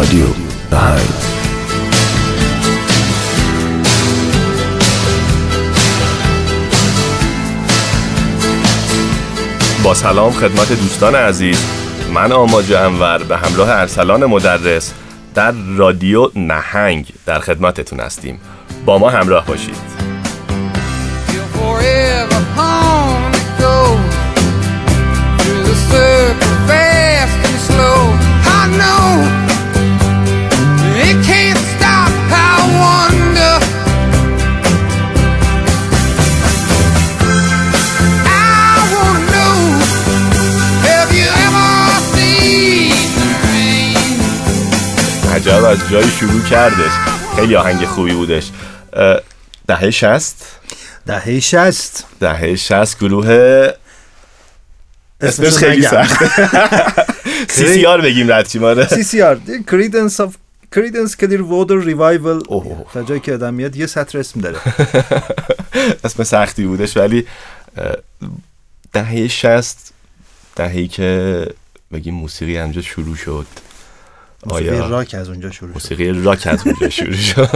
رادیو نهنگ با سلام خدمت دوستان عزیز. من آماج انور به همراه ارسلان مدرس در رادیو نهنگ در خدمتتون هستیم. با ما همراه باشید. از جایی شروع کردش. خیلی آهنگ خوبی بودش. دهه شست؟ دهه شست. دهه شست گروه اسمش خیلی سخت سی سی آر بگیم ردچی ماره. سی سی آر. کریدنس آف کریدنس کلیر وودر ریوایول تا جایی که آدم میاد یه سطر اسم داره. اسم سختی بودش ولی دهه شست دههی که بگیم موسیقی همجا شروع شد. موسیقی راک از اونجا شروع شد. موسیقی راک از اونجا شروع شد.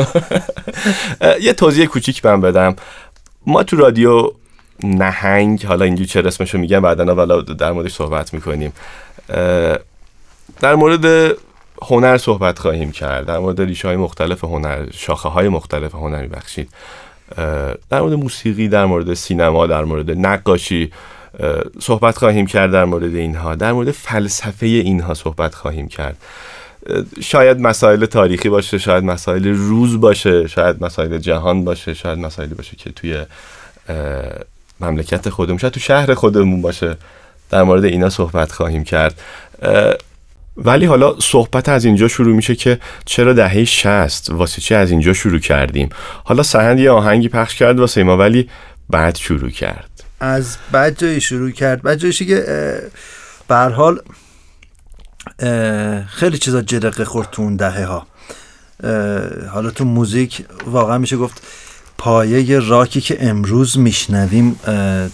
یه توضیح کوچیک من بدم. ما تو رادیو نهنگ حالا اینجوری چه اسمشو میگم بعدا والا در موردش صحبت می‌کنیم. در مورد هنر صحبت خواهیم کرد. در مورد ریشه های مختلف هنر شاخه های مختلف هنری بخشید در مورد موسیقی در مورد سینما در مورد نقاشی صحبت خواهیم کرد در مورد اینها. در مورد فلسفه اینها صحبت خواهیم کرد. شاید مسائل تاریخی باشه شاید مسائل روز باشه شاید مسائل جهان باشه شاید مسائلی باشه که توی مملکت خودمون شاید تو شهر خودمون باشه. در مورد اینا صحبت خواهیم کرد. ولی حالا صحبت از اینجا شروع میشه که چرا دهه شست واسه چی از اینجا شروع کردیم؟ حالا سهند یه آهنگی پخش کرد واسه ما ولی بعد شروع کرد. از بعد جایی شروع کرد. بعد جاییشی که به حال خیلی چیزا جرقه خورد تو اون دهه ها حالا تو موزیک واقعا میشه گفت پایه راکی که امروز میشنویم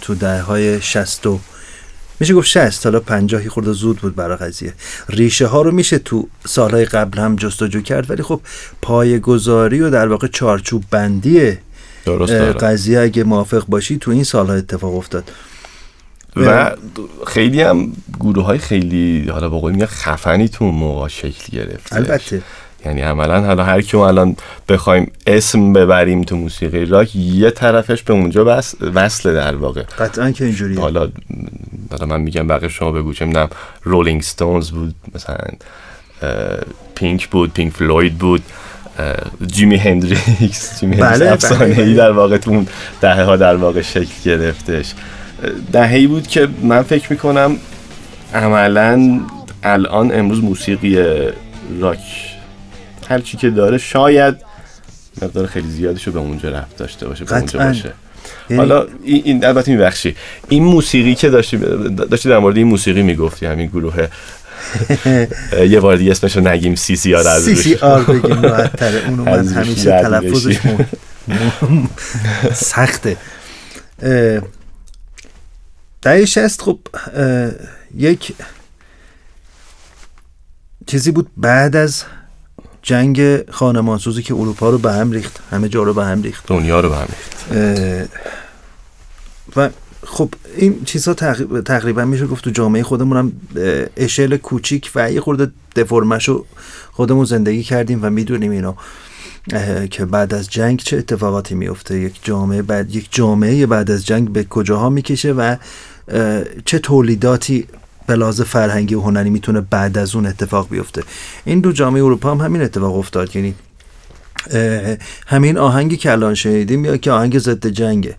تو دهه های شستو میشه گفت شست حالا پنجاهی خورده زود بود برای قضیه. ریشه ها رو میشه تو سالهای قبل هم جستجو کرد ولی خب پایه گذاری و در واقع چارچوب بندی قضیه اگه موافق باشی تو این سالها اتفاق افتاد. و خیلی هم گروه های خیلی حالا با قول خفنی تو موقع شکل گرفت البته. یعنی عملا حالا هر کی الان بخوایم اسم ببریم تو موسیقی راک یه طرفش به اونجا بس وصله در واقع. قطعا که اینجوریه. حالا حالا من میگم بقیه شما بگو چه می‌دونم رولینگ ستونز بود مثلا پینک بود پینک فلوید بود جیمی هندریکس جیمی بله افسانه ای در واقع تو اون دهه ها در واقع شکل گرفتش. دههی بود که من فکر می‌کنم عملا الان امروز موسیقی راک هر چی که داره شاید مقدار خیلی زیادش رو به اونجا رفت داشته باشه به اونجا باشه. یعنی حالا این البته میبخشی. این موسیقی که داشتی داشتی در مورد این موسیقی می‌گفتی همین گروه یه بار دیگه اسمشو نگیم سی سی آر سی سی آر بگیم اونو من همیشه تلفظش سخته. دهه شست خب یک چیزی بود بعد از جنگ خانمانسوزی که اروپا رو به هم ریخت همه جا رو به هم ریخت. دنیا رو به هم ریخت. و خب این چیزها تقریبا میشه گفت تو جامعه خودمون هم اشل کوچیک و یه خورده دفرمش رو خودمون زندگی کردیم و می‌دونیم اینو که بعد از جنگ چه اتفاقاتی میفته یک جامعه بعد یک جامعه بعد از جنگ به کجاها می‌کشه و چه تولیداتی به فرهنگی و هنری می‌تونه بعد از اون اتفاق بیفته؟ این دو جامعه اروپا هم همین اتفاق افتاد. یعنی همین آهنگی که الان شنیدیم یا که آهنگ ضد جنگه.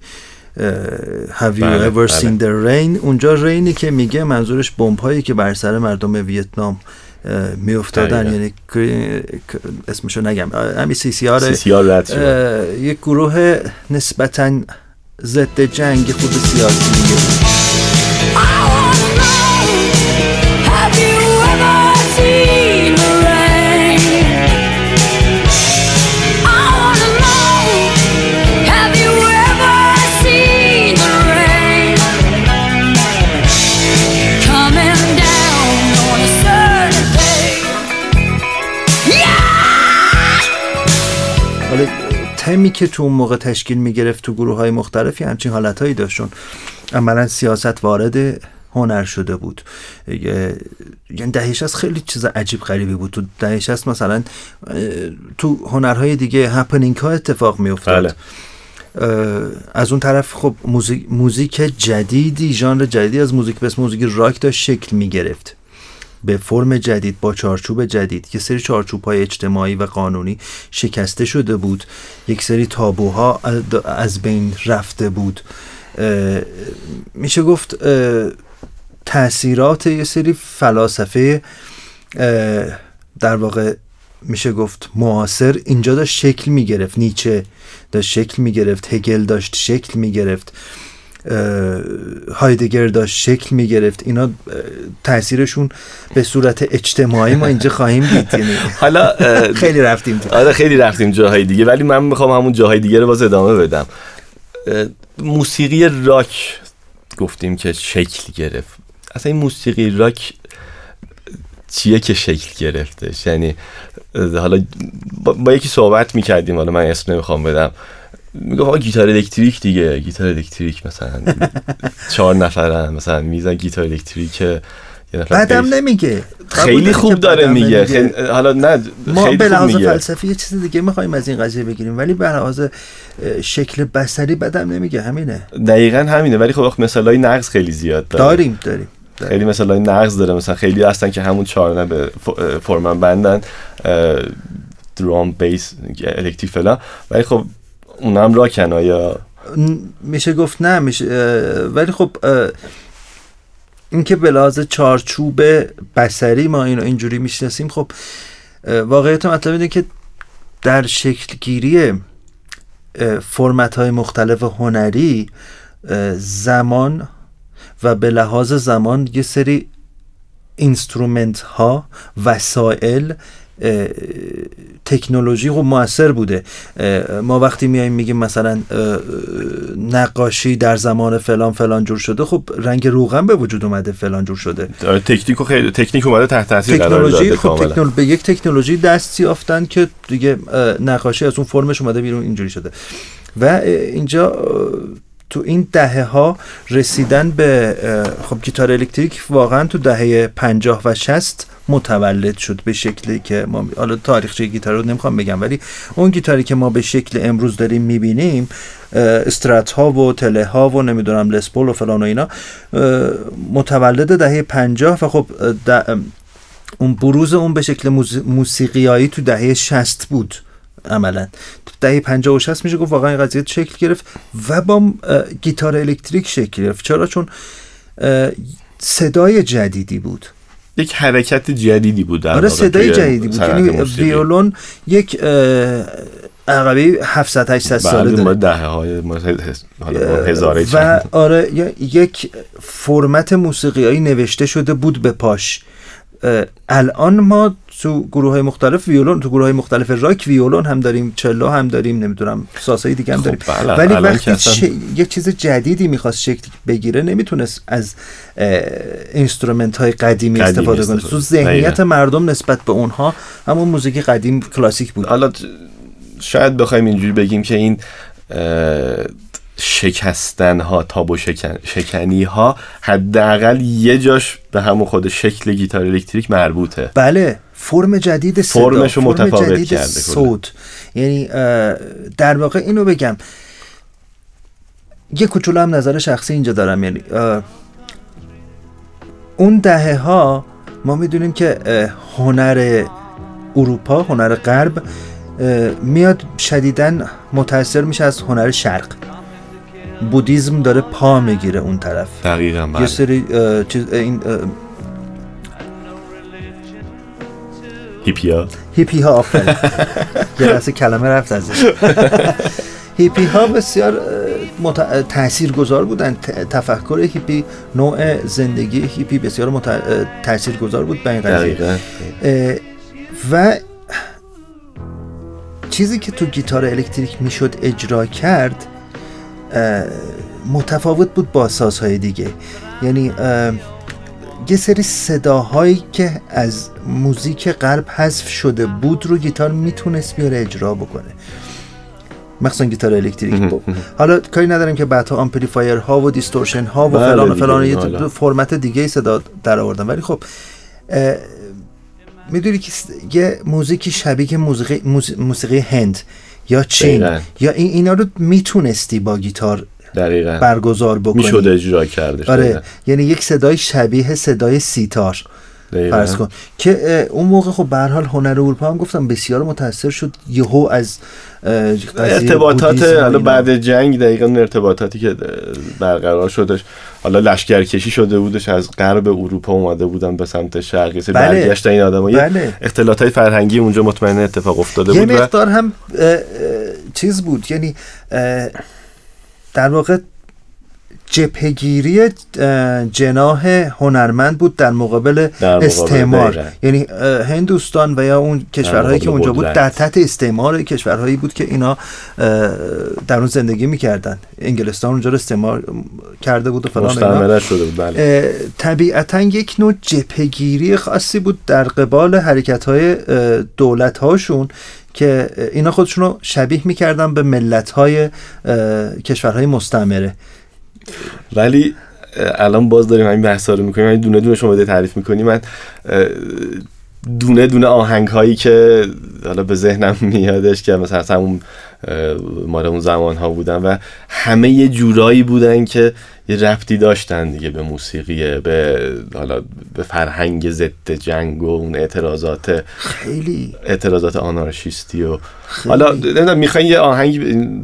Have you بله، ever seen بله. the rain? اونجا رینی که میگه منظورش بمب هایی که بر سر مردم ویتنام می افتادن یعنی اسمشو نگم. همین سی سی آر یک گروه نسبتا ضد جنگ خود سیاسی. دیگه تمی که تو اون موقع تشکیل می‌گرفت تو گروه های مختلفی همچین حالت هایی داشتن و عملا سیاست وارد هنر شده بود. یعنی دهه شصت خیلی چیز عجیب غریبی بود. تو دهه شصت مثلا تو هنرهای دیگه happening ها اتفاق می افتاد بله. از اون طرف خب موزیک, موزیک جدیدی ژانر جدیدی از موزیک به موزیک راک داشت شکل می گرفت به فرم جدید با چارچوب جدید یه سری چارچوب های اجتماعی و قانونی شکسته شده بود. یک سری تابوها از بین رفته بود. میشه گفت تاثیرات یه سری فلاسفه در واقع میشه گفت معاصر اینجا داشت شکل می‌گرفت. نیچه داشت شکل می‌گرفت هگل داشت شکل می‌گرفت هایدگر داشت شکل می‌گرفت. اینا تاثیرشون به صورت اجتماعی ما اینجا خواهیم دید. یعنی حالا خیلی رفتیم آره خیلی رفتیم جاهای دیگه ولی من می‌خوام همون جاهای دیگه رو باز ادامه بدم. موسیقی راک گفتیم که شکل گرفت. اصلا این موسیقی راک چیه که شکل گرفته یعنی حالا با, یکی صحبت می‌کردیم حالا من اسم نمی‌خوام بدم. می‌گفت آقا گیتار الکتریک دیگه. گیتار الکتریک مثلا چهار نفرن مثلا میزن گیتار الکتریک بعدم نمیگه. خیلی خوب داره میگه. خیلی... حالا نه ما به لحاظ فلسفی یه چیز دیگه می‌خوایم از این قضیه بگیریم ولی به لحاظ شکل بسری بدم نمیگه همینه. دقیقا همینه ولی خب مثلا های نقض خیلی زیاد داره. داریم داریم خیلی مثلا نقض داره. مثلا خیلی هستن که همون چهار به فرمن بندن درام بیس الکتریک فلان. ولی خب اونم راکن آیا میشه گفت نه میشه ولی خب اینکه به لحاظ چارچوب بسری ما اینو اینجوری می‌شناسیم خب واقعیت مطلب اینه که در شکلگیری فرمت های مختلف هنری زمان و به لحاظ زمان یه سری instrument ها وسایل تکنولوژی خب موثر بوده. ما وقتی میایم میگیم مثلا نقاشی در زمان فلان فلان جور شده خب رنگ روغن به وجود اومده فلان جور شده. آره، تکنیک خیلی تکنیک اومده تحت تاثیر تکنولوژی خب تکنول... به یک تکنولوژی دستی یافتن که دیگه نقاشی از اون فرمش اومده بیرون اینجوری شده. و اینجا تو این دهه ها رسیدن به خب گیتار الکتریک واقعا تو دهه 50 و 60 متولد شد به شکلی که ما حالا تاریخچه گیتار رو نمی‌خوام بگم ولی اون گیتاری که ما به شکل امروز داریم می‌بینیم استرات ها و تله ها و نمی‌دونم لسپول و فلان و اینا متولد دهه 50 و خب اون بروز اون به شکل موسیقیایی تو دهه 60 بود عملا. دهه 50 و 60 میشه گفت واقعا قضیه شکل گرفت و با گیتار الکتریک شکل گرفت. چرا؟ چون صدای جدیدی بود. یک حرکت جدیدی بود آره صدای جدیدی بود. یعنی ویولون یک عقبی 700 800 ساله داره. دهه های و آره یک فرمت موسیقیایی نوشته شده بود به پاش. الان ما تو گروه های مختلف ویولون تو گروه های مختلف راک ویولون هم داریم چلو هم داریم نمی‌دونم ساسایی دیگه هم خب، داریم. بله، ولی وقتی ش... یک چیز جدیدی می‌خواست شکل بگیره نمی‌تونست از instrument های قدیمی, استفاده کنه. تو ذهنیت مردم نسبت به اونها همون موزیک قدیم کلاسیک بود. حالا شاید بخوایم اینجوری بگیم که این شکستن ها تابو شکن، شکنی ها حداقل یه جاش به همون خود شکل گیتار الکتریک مربوطه. بله فرم جدید صدا فرمش رو متفاوت جدید کرده صوت. یعنی در واقع اینو بگم. یه کوچولو هم نظر شخصی اینجا دارم. یعنی اون دهه ها ما می‌دونیم که هنر اروپا هنر غرب میاد شدیدن متاثر میشه از هنر شرق. بودیزم داره پا می‌گیره اون طرف. دقیقا یه بله. سری چیز این هیپی ها. هیپی ها یه کلمه رفت ازش. هیپی ها بسیار مت... تأثیر گذار بودن. تفکر هیپی نوع زندگی هیپی بسیار مت... تأثیر گذار بود به این قضیه و چیزی که تو گیتار الکتریک می‌شد اجرا کرد متفاوت بود با سازهای دیگه. یعنی یه سری صداهایی که از موزیک غرب حذف شده بود رو گیتار می‌تونست بیاره اجرا بکنه. مخصوصا گیتار الکتریک بود حالا کاری نداریم که بعدها amplifier ها و distortion ها و بله فلان و فلان یه. فرمت دیگه صدا در آوردن. ولی خب می‌دونی که یه موزیکی شبیه موسیقی موز- موسیقی هند. یا چین دقیقاً. یا این اینا رو می‌تونستی با گیتار دقیقا برگزار بکنی می‌شد اجرا کردش آره دقیقاً. یعنی یک صدای شبیه صدای سیتار. فرض کن که اون موقع خب به حال هنر اروپا هم گفتم بسیار متاثر شد یهو از ارتباطات. بعد جنگ دقیقا ارتباطاتی که برقرار شدش حالا لشکرکشی شده بودش از غرب اروپا اومده بودن به سمت شرق یه سری بله. برگشتن این آدم بله. اختلاط های فرهنگی اونجا مطمئن اتفاق افتاده یه بود و مقدار هم اه، اه، چیز بود یعنی در واقع جبهگیری اه، جناح هنرمند بود در مقابل در مقابل استعمار. دقیقاً. یعنی هندوستان و یا اون کشورهایی که اونجا بود. در تحت استعمار کشورهایی بود که اینا در اون زندگی می‌کردن. انگلستان اونجا رو استعمار کرده بود و فلان شده بود بله. طبیعتا یک نوع جبهگیری خاصی بود در قبال حرکت های دولت هاشون که اینا خودشون رو شبیه می‌کردن به ملت های کشورهای مستعمره. ولی الان باز داریم همین بحثا رو می‌کنیم همین دونه دونه شما بده تعریف می‌کنیم من دونه دونه آهنگ هایی که حالا به ذهنم میادش که مثلا همون مال اون زمان ها بودن و همه یه جورایی بودن که یه ربطی داشتن دیگه به موسیقی به حالا به فرهنگ ضد جنگ و اون اعتراضات خیلی. اعتراضات آنارشیستی و حالا نمی‌دونم می‌خواین یه آهنگ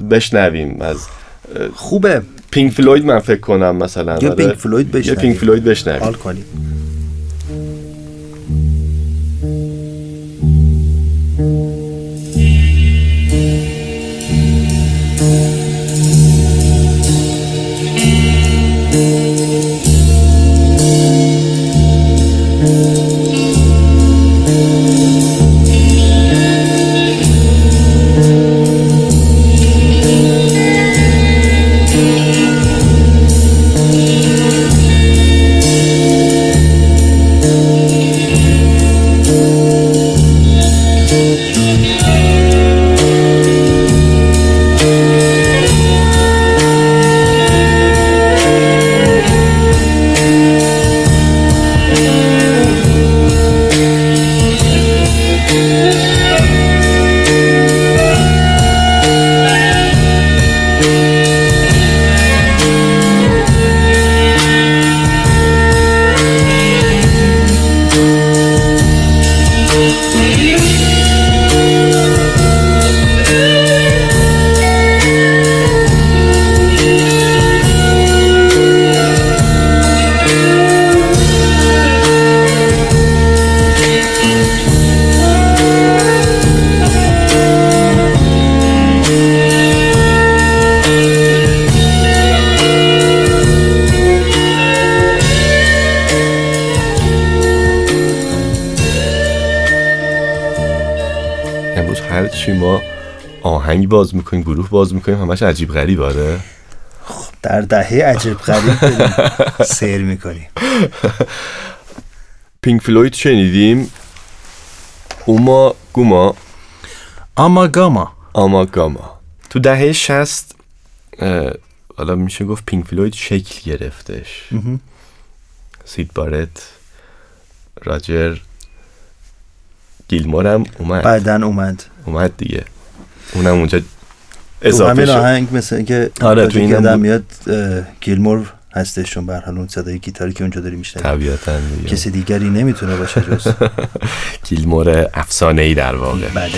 بشنویم از خوبه. پینک فلوید من فکر کنم مثلا یا. پینک فلوید یه بشنویم. پینک فلوید بشنویم حال کنیم امروز باز می‌کنیم گروه باز می‌کنیم همش عجیب غریب آره. در دهه عجب غریب سیر می‌کنیم پینک فلوید شنیدیم. اوما گوما. اما گاما. آما گاما. تو دهه شست حالا میشه گفت پینک فلوید شکل گرفتش. سید بارت راجر گیلمور هم اومد. بعدا اومد. اومد دیگه. اونم اونجا اضافه تو همین آهنگ مثل اینکه آره تو این آدم میاد گیلمور هستشون به حال اون صدای گیتاری که اونجا داری میشنوی. طبیعتا کسی دیگری نمی‌تونه باشه جز. گیلمور افسانه ای در واقع. بله.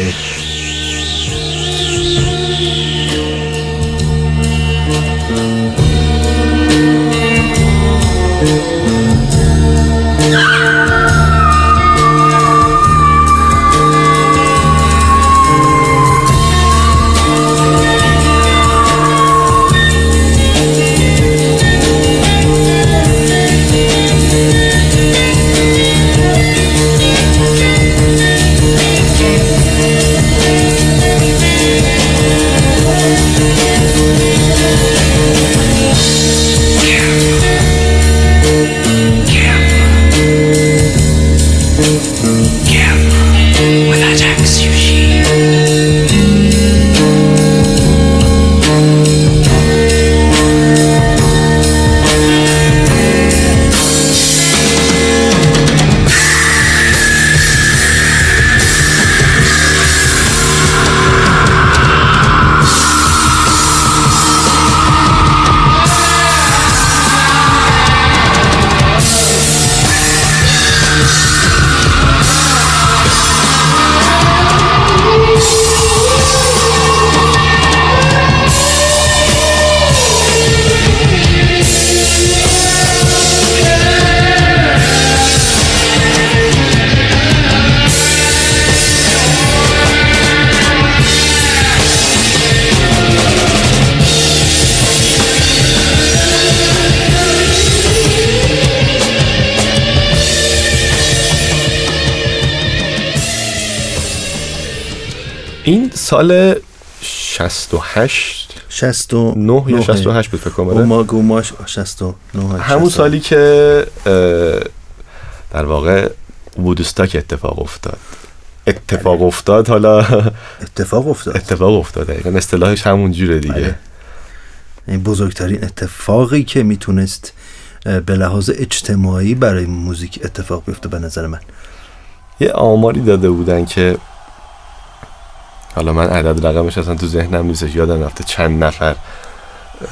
سال 68 69 یا 68 بود فکر کنم آره. گوما گوما 69 همون سالی که در واقع وودستاک اتفاق افتاد. اتفاق افتاد حالا اتفاق افتاد. اتفاق افتاد دقیقا. اصطلاحش همون جوره دیگه. بله. این بزرگترین اتفاقی که می‌تونست به لحاظ اجتماعی برای موزیک اتفاق بیفته به نظر من. یه آماری داده بودن که حالا من عدد رقمش اصلا تو ذهنم نیستش یادم رفته چند نفر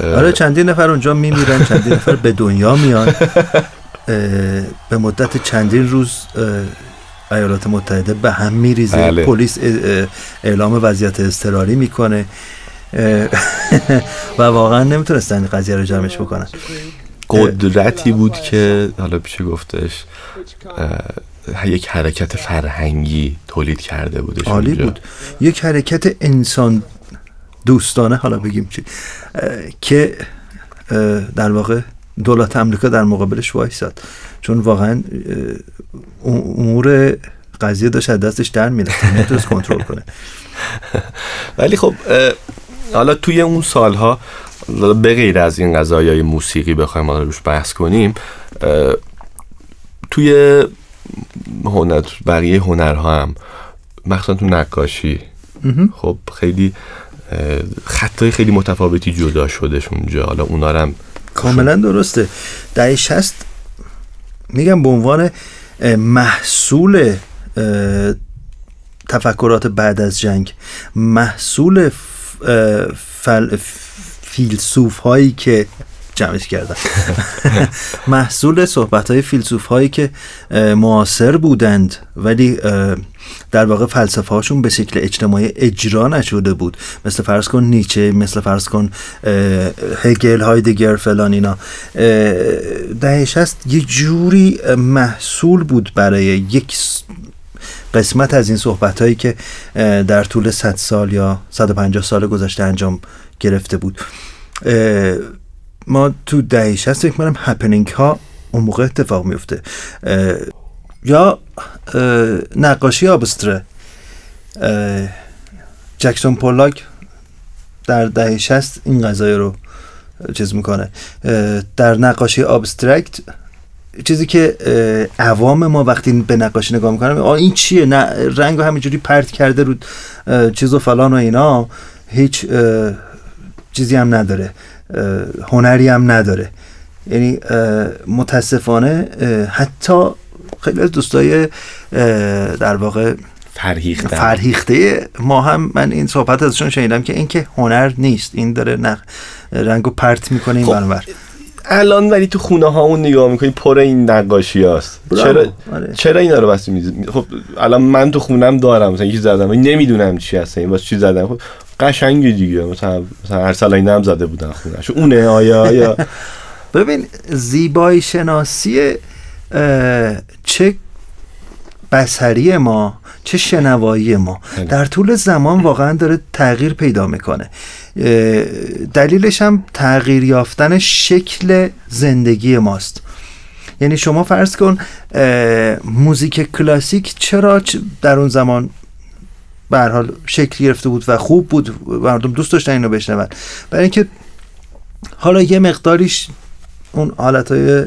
آره چندین نفر اونجا میمیرن چندین نفر به دنیا میان. به مدت چندین روز ایالات متحده به هم میریزه. بله. پلیس اعلام وضعیت اضطراری می‌کنه. و واقعا نمی‌تونستن قضیه رو جمعش بکنن. قدرتی بود که حالا پیش گفتش یک حرکت فرهنگی تولید کرده بودش عالی اونجا. بود. یک حرکت انسان دوستانه حالا بگیم چی که در واقع دولت امریکا در مقابلش وایساد. چون واقعا امور قضیه داشت از دستش در می‌رفت. کنترل کنه. ولی خب حالا توی اون سالها به غیر از این قضایای موسیقی بخوایم روش بحث کنیم توی هنر بقیه هنرها هم. مخصوصا تو نقاشی. خب خیلی خطای خیلی متفاوتی جدا شدش اونجا. حالا اونا هم کاملا درسته. دهه شست میگم به عنوان محصول تفکرات بعد از جنگ محصول فل... فیلسوف هایی که جمعش کردم. محصول صحبت های فیلسوف هایی که معاصر بودند ولی در واقع فلسفه هاشون به شکل اجتماعی اجرا نشده بود. مثل فرض کن نیچه مثل فرض کن هگل هایدگر فلان اینا. دهه شست یه جوری محصول بود برای یک قسمت از این صحبت هایی که در طول 100 سال یا 150 سال گذشته انجام گرفته بود. ما تو دهه 60 فکر کنم happening ها اون موقع اتفاق میفته یا نقاشی آبستره. جکسون پولاک در دهه 60 این قضیه رو چیز می‌کنه. در نقاشی abstract چیزی که عوام ما وقتی به نقاشی نگاه می‌کنن این چیه؟ نه رنگ همینجوری پرت کرده رو چیز و فلان و اینا هیچ چیزی هم نداره. هنری هم نداره. یعنی متاسفانه حتی خیلی از دوستای در واقع فرهیخته فرهیخته ما هم من این صحبت ازشون شنیدم که این که هنر نیست. این داره نق... رنگو پرت می‌کنه این خب، الان ولی تو خونه هامون نگاه می‌کنی پر این نقاشی هاست. چرا آره. چرا اینا رو بس میزی خب الان من تو خونم دارم مثلا یکی زدم نمی‌دونم چی هست این واسه چی زدم. خب قشنگه دیگه. مثلا مثلا ارسل اینا هم زده بودن خونش اونه؟ آیا یا ببین زیبایی شناسی چه بسری ما چه شنوایی ما. در طول زمان واقعا داره تغییر پیدا می‌کنه. دلیلش هم تغییر یافتن شکل زندگی ماست. یعنی شما فرض کن موزیک کلاسیک چرا در اون زمان به حال شکل گرفته بود و خوب بود. مردم دوست داشتن اینو بشنون. برای اینکه حالا یه مقداریش اون حالت های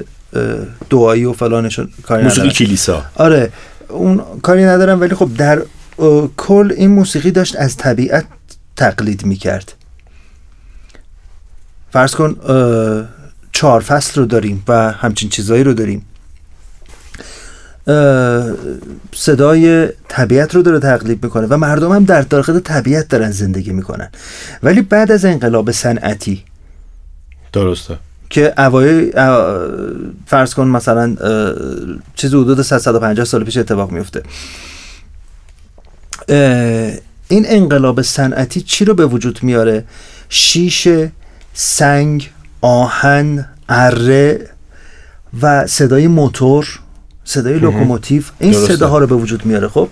دعایی و فلانشون کاری موسیقی ندارم. کلیسا. آره اون کاری ندارم ولی خب در کل این موسیقی داشت از طبیعت تقلید می‌کرد. فرض کن چهار فصل رو داریم و همچین چیزایی رو داریم. صدای طبیعت رو داره تقلید می‌کنه و مردم هم در داخل طبیعت دارن زندگی می‌کنن. ولی بعد از انقلاب صنعتی درسته. که اوایل اه، فرض کن مثلا اه، چیزی حدود 100 150 سال پیش اتفاق میفته این انقلاب صنعتی چی رو به وجود میاره؟ شیشه سنگ آهن اره و صدای موتور صدای. لوکوموتیو این درسته. صداها رو به وجود میاره خب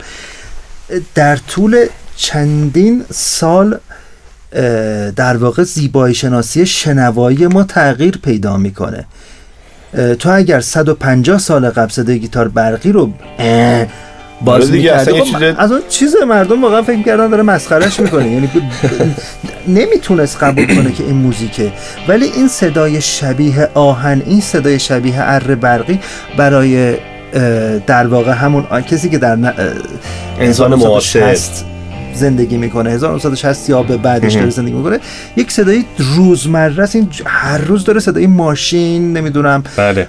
در طول چندین سال در واقع زیبایی شناسی شنوایی ما تغییر پیدا می‌کنه تو اگر 150 سال قبل صدای گیتار برقی رو باز آره یه خب، چیز- از اون چیز مردم واقعا فکر کردن داره مسخرش می‌کنه یعنی نمی‌تونست قبول کنه که این موزیکه ولی این صدای شبیه آهن این صدای شبیه اره برقی برای در واقع همون کسی که در انسان 1960 زندگی می‌کنه 1960 یا به بعدش داره زندگی می‌کنه یک صدای روزمره است این هر روز داره صدای ماشین نمی‌دونم بله.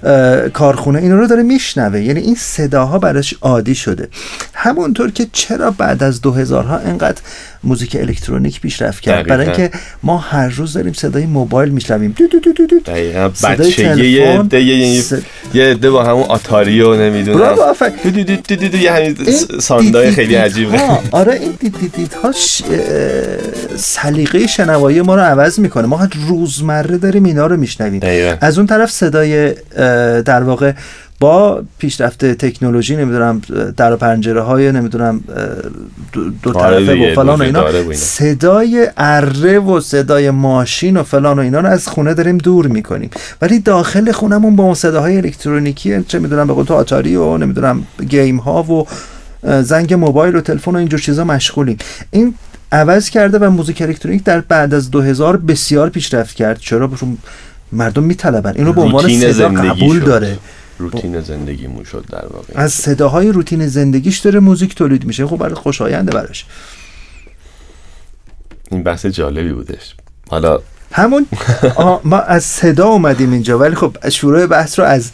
کارخونه اینا رو داره میشنوه. یعنی این صداها براش عادی شده. همونطور که چرا بعد از 2000 ها انقدر موزیک الکترونیک پیشرفت کرد. برای. اینکه ما هر روز داریم صدای موبایل میشنویم. دو دو دو دو دو. بچگی یه عده یه عده با همون آتاری و نمی‌دونم. دو دو دو دو دو یه همین این ساندای خیلی عجیبه. آره این دید دید دید ها سلیقه شنوایی ما رو عوض می‌کنه. ما روزمره داریم اینا رو میشنویم. از اون طرف صدای در واقع با پیشرفت تکنولوژی نمی‌دونم در پنجره های نمی‌دونم دو, دو آره طرفه و فلان و اینا. صدای اره و صدای ماشین و فلان و اینا رو از خونه داریم دور می‌کنیم. ولی داخل خونمون با اون صداهای الکترونیکی چه می‌دونم به قول تو آتاری و نمی‌دونم گیم ها و زنگ موبایل و تلفن و اینجور چیزا مشغولیم. این عوض کرده و موزیک الکترونیک در بعد از 2000 بسیار پیشرفت کرد. چرا؟ مردم میطلبن. اینو به عنوان صدا قبول شد. داره. روتین زندگیمون شد در واقع. از صداهای روتین زندگیش داره موزیک تولید میشه. خب برای خوشاینده براش. این بحث جالبی بودش. حالا همون؟ ما از صدا اومدیم اینجا ولی خب شروع بحث رو از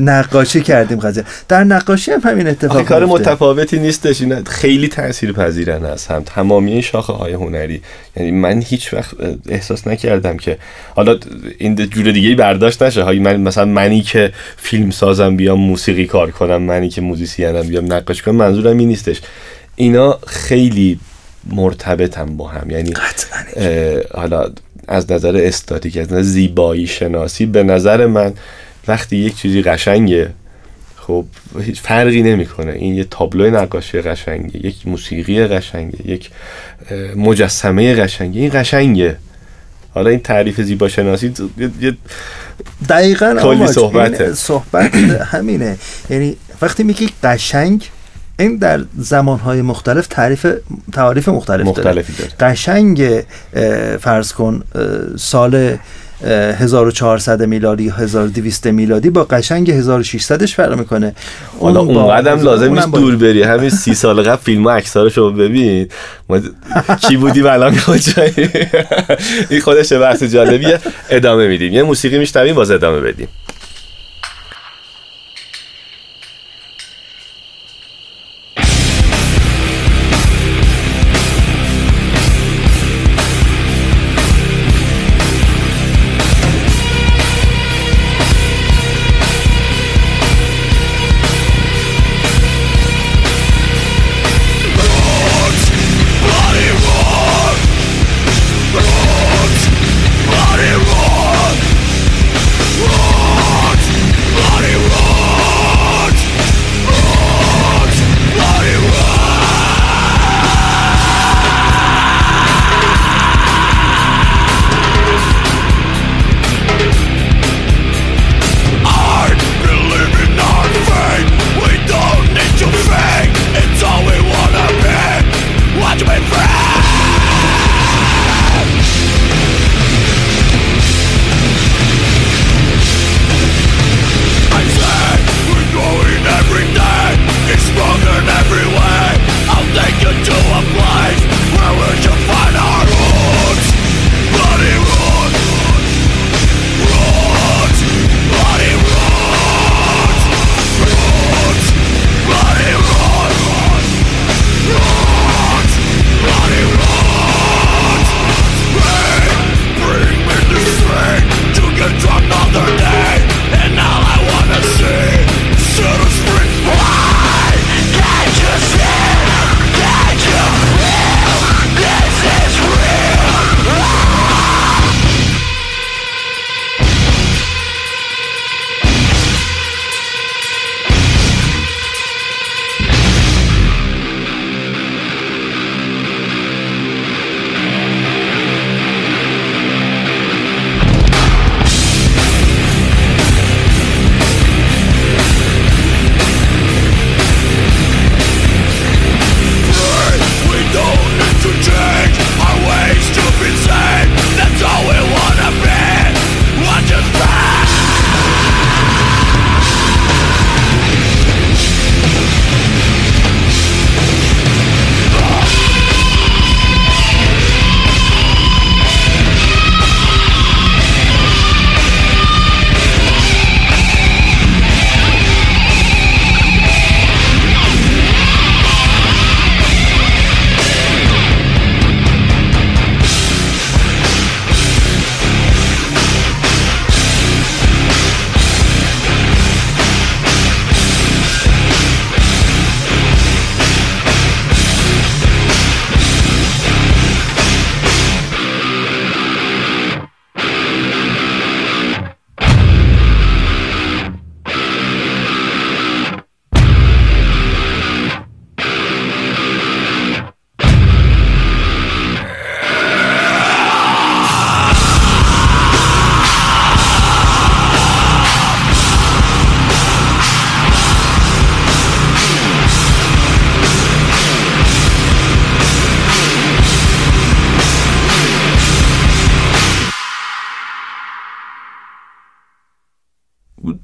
نقاشی کردیم قضیه در نقاشی هم همین اتفاق کار. متفاوتی نیستش این خیلی تاثیر پذیرن از هم. تمامی شاخه های هنری. یعنی من هیچ وقت احساس نکردم که حالا این جور دیگه برداشت نشه. های من مثلا منی که فیلم سازم بیام موسیقی کار کنم. منی که موزیسینم بیام نقاشی کنم. منظورم این نیستش. اینا خیلی مرتبطن با هم. یعنی حالا از نظر استاتیک از نظر زیبایی شناسی به نظر من وقتی یک چیزی قشنگه خب هیچ فرقی نمی‌کنه این یه تابلو نقاشی قشنگه یک موسیقی قشنگه یک مجسمه قشنگه این قشنگه حالا این تعریف زیبا شناسی یه- دقیقا کلی. صحبته. صحبت همینه یعنی وقتی میگی قشنگ این در زمانهای مختلف تعریف تعریف مختلف مختلفی داره. قشنگ فرض کن سال اه، 1400 میلادی 1200 میلادی با قشنگ 1600ش فرق می‌کنه. حالا اون قدم لازم نیست دور بری. همین سی سال قبل فیلم و عکسارش رو ببین. ما کی بودی و الان؟ کجایی؟ این خودش بحث جالبیه. ادامه میدیم. یه موسیقی میشنویم باز ادامه بدیم.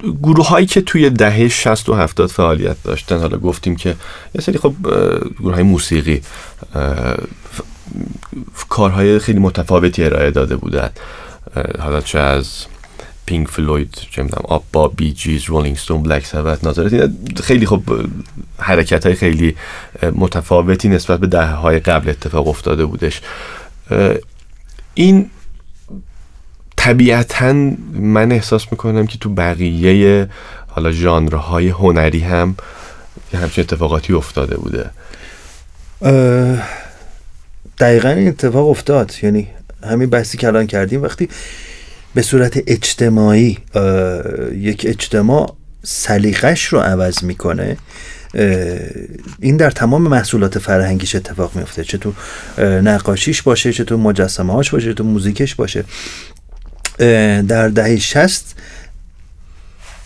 گروه هایی که توی دهه 60 و 70 فعالیت داشتن حالا گفتیم که یه سری خب گروه های موسیقی کارهای خیلی متفاوتی ارائه داده بودن. حالا چه از Pink Floyd چه می‌دونم ABBA، Bee Gees، Rolling Stones، Black Sabbath نظرت خیلی خب حرکت های خیلی متفاوتی نسبت به دهه های قبل اتفاق افتاده بودش. این طبیعتا من احساس می‌کنم که تو بقیه حالا ژانرهای هنری هم یه همچین اتفاقاتی افتاده بوده. دقیقا این اتفاق افتاد. یعنی همین بحثی که الان کردیم وقتی به صورت اجتماعی یک اجتماع سلیقش رو عوض می‌کنه این در تمام محصولات فرهنگیش اتفاق میفته چه تو نقاشیش باشه چه تو مجسمه هاش باشه چه تو موزیکش باشه. در دهه شست.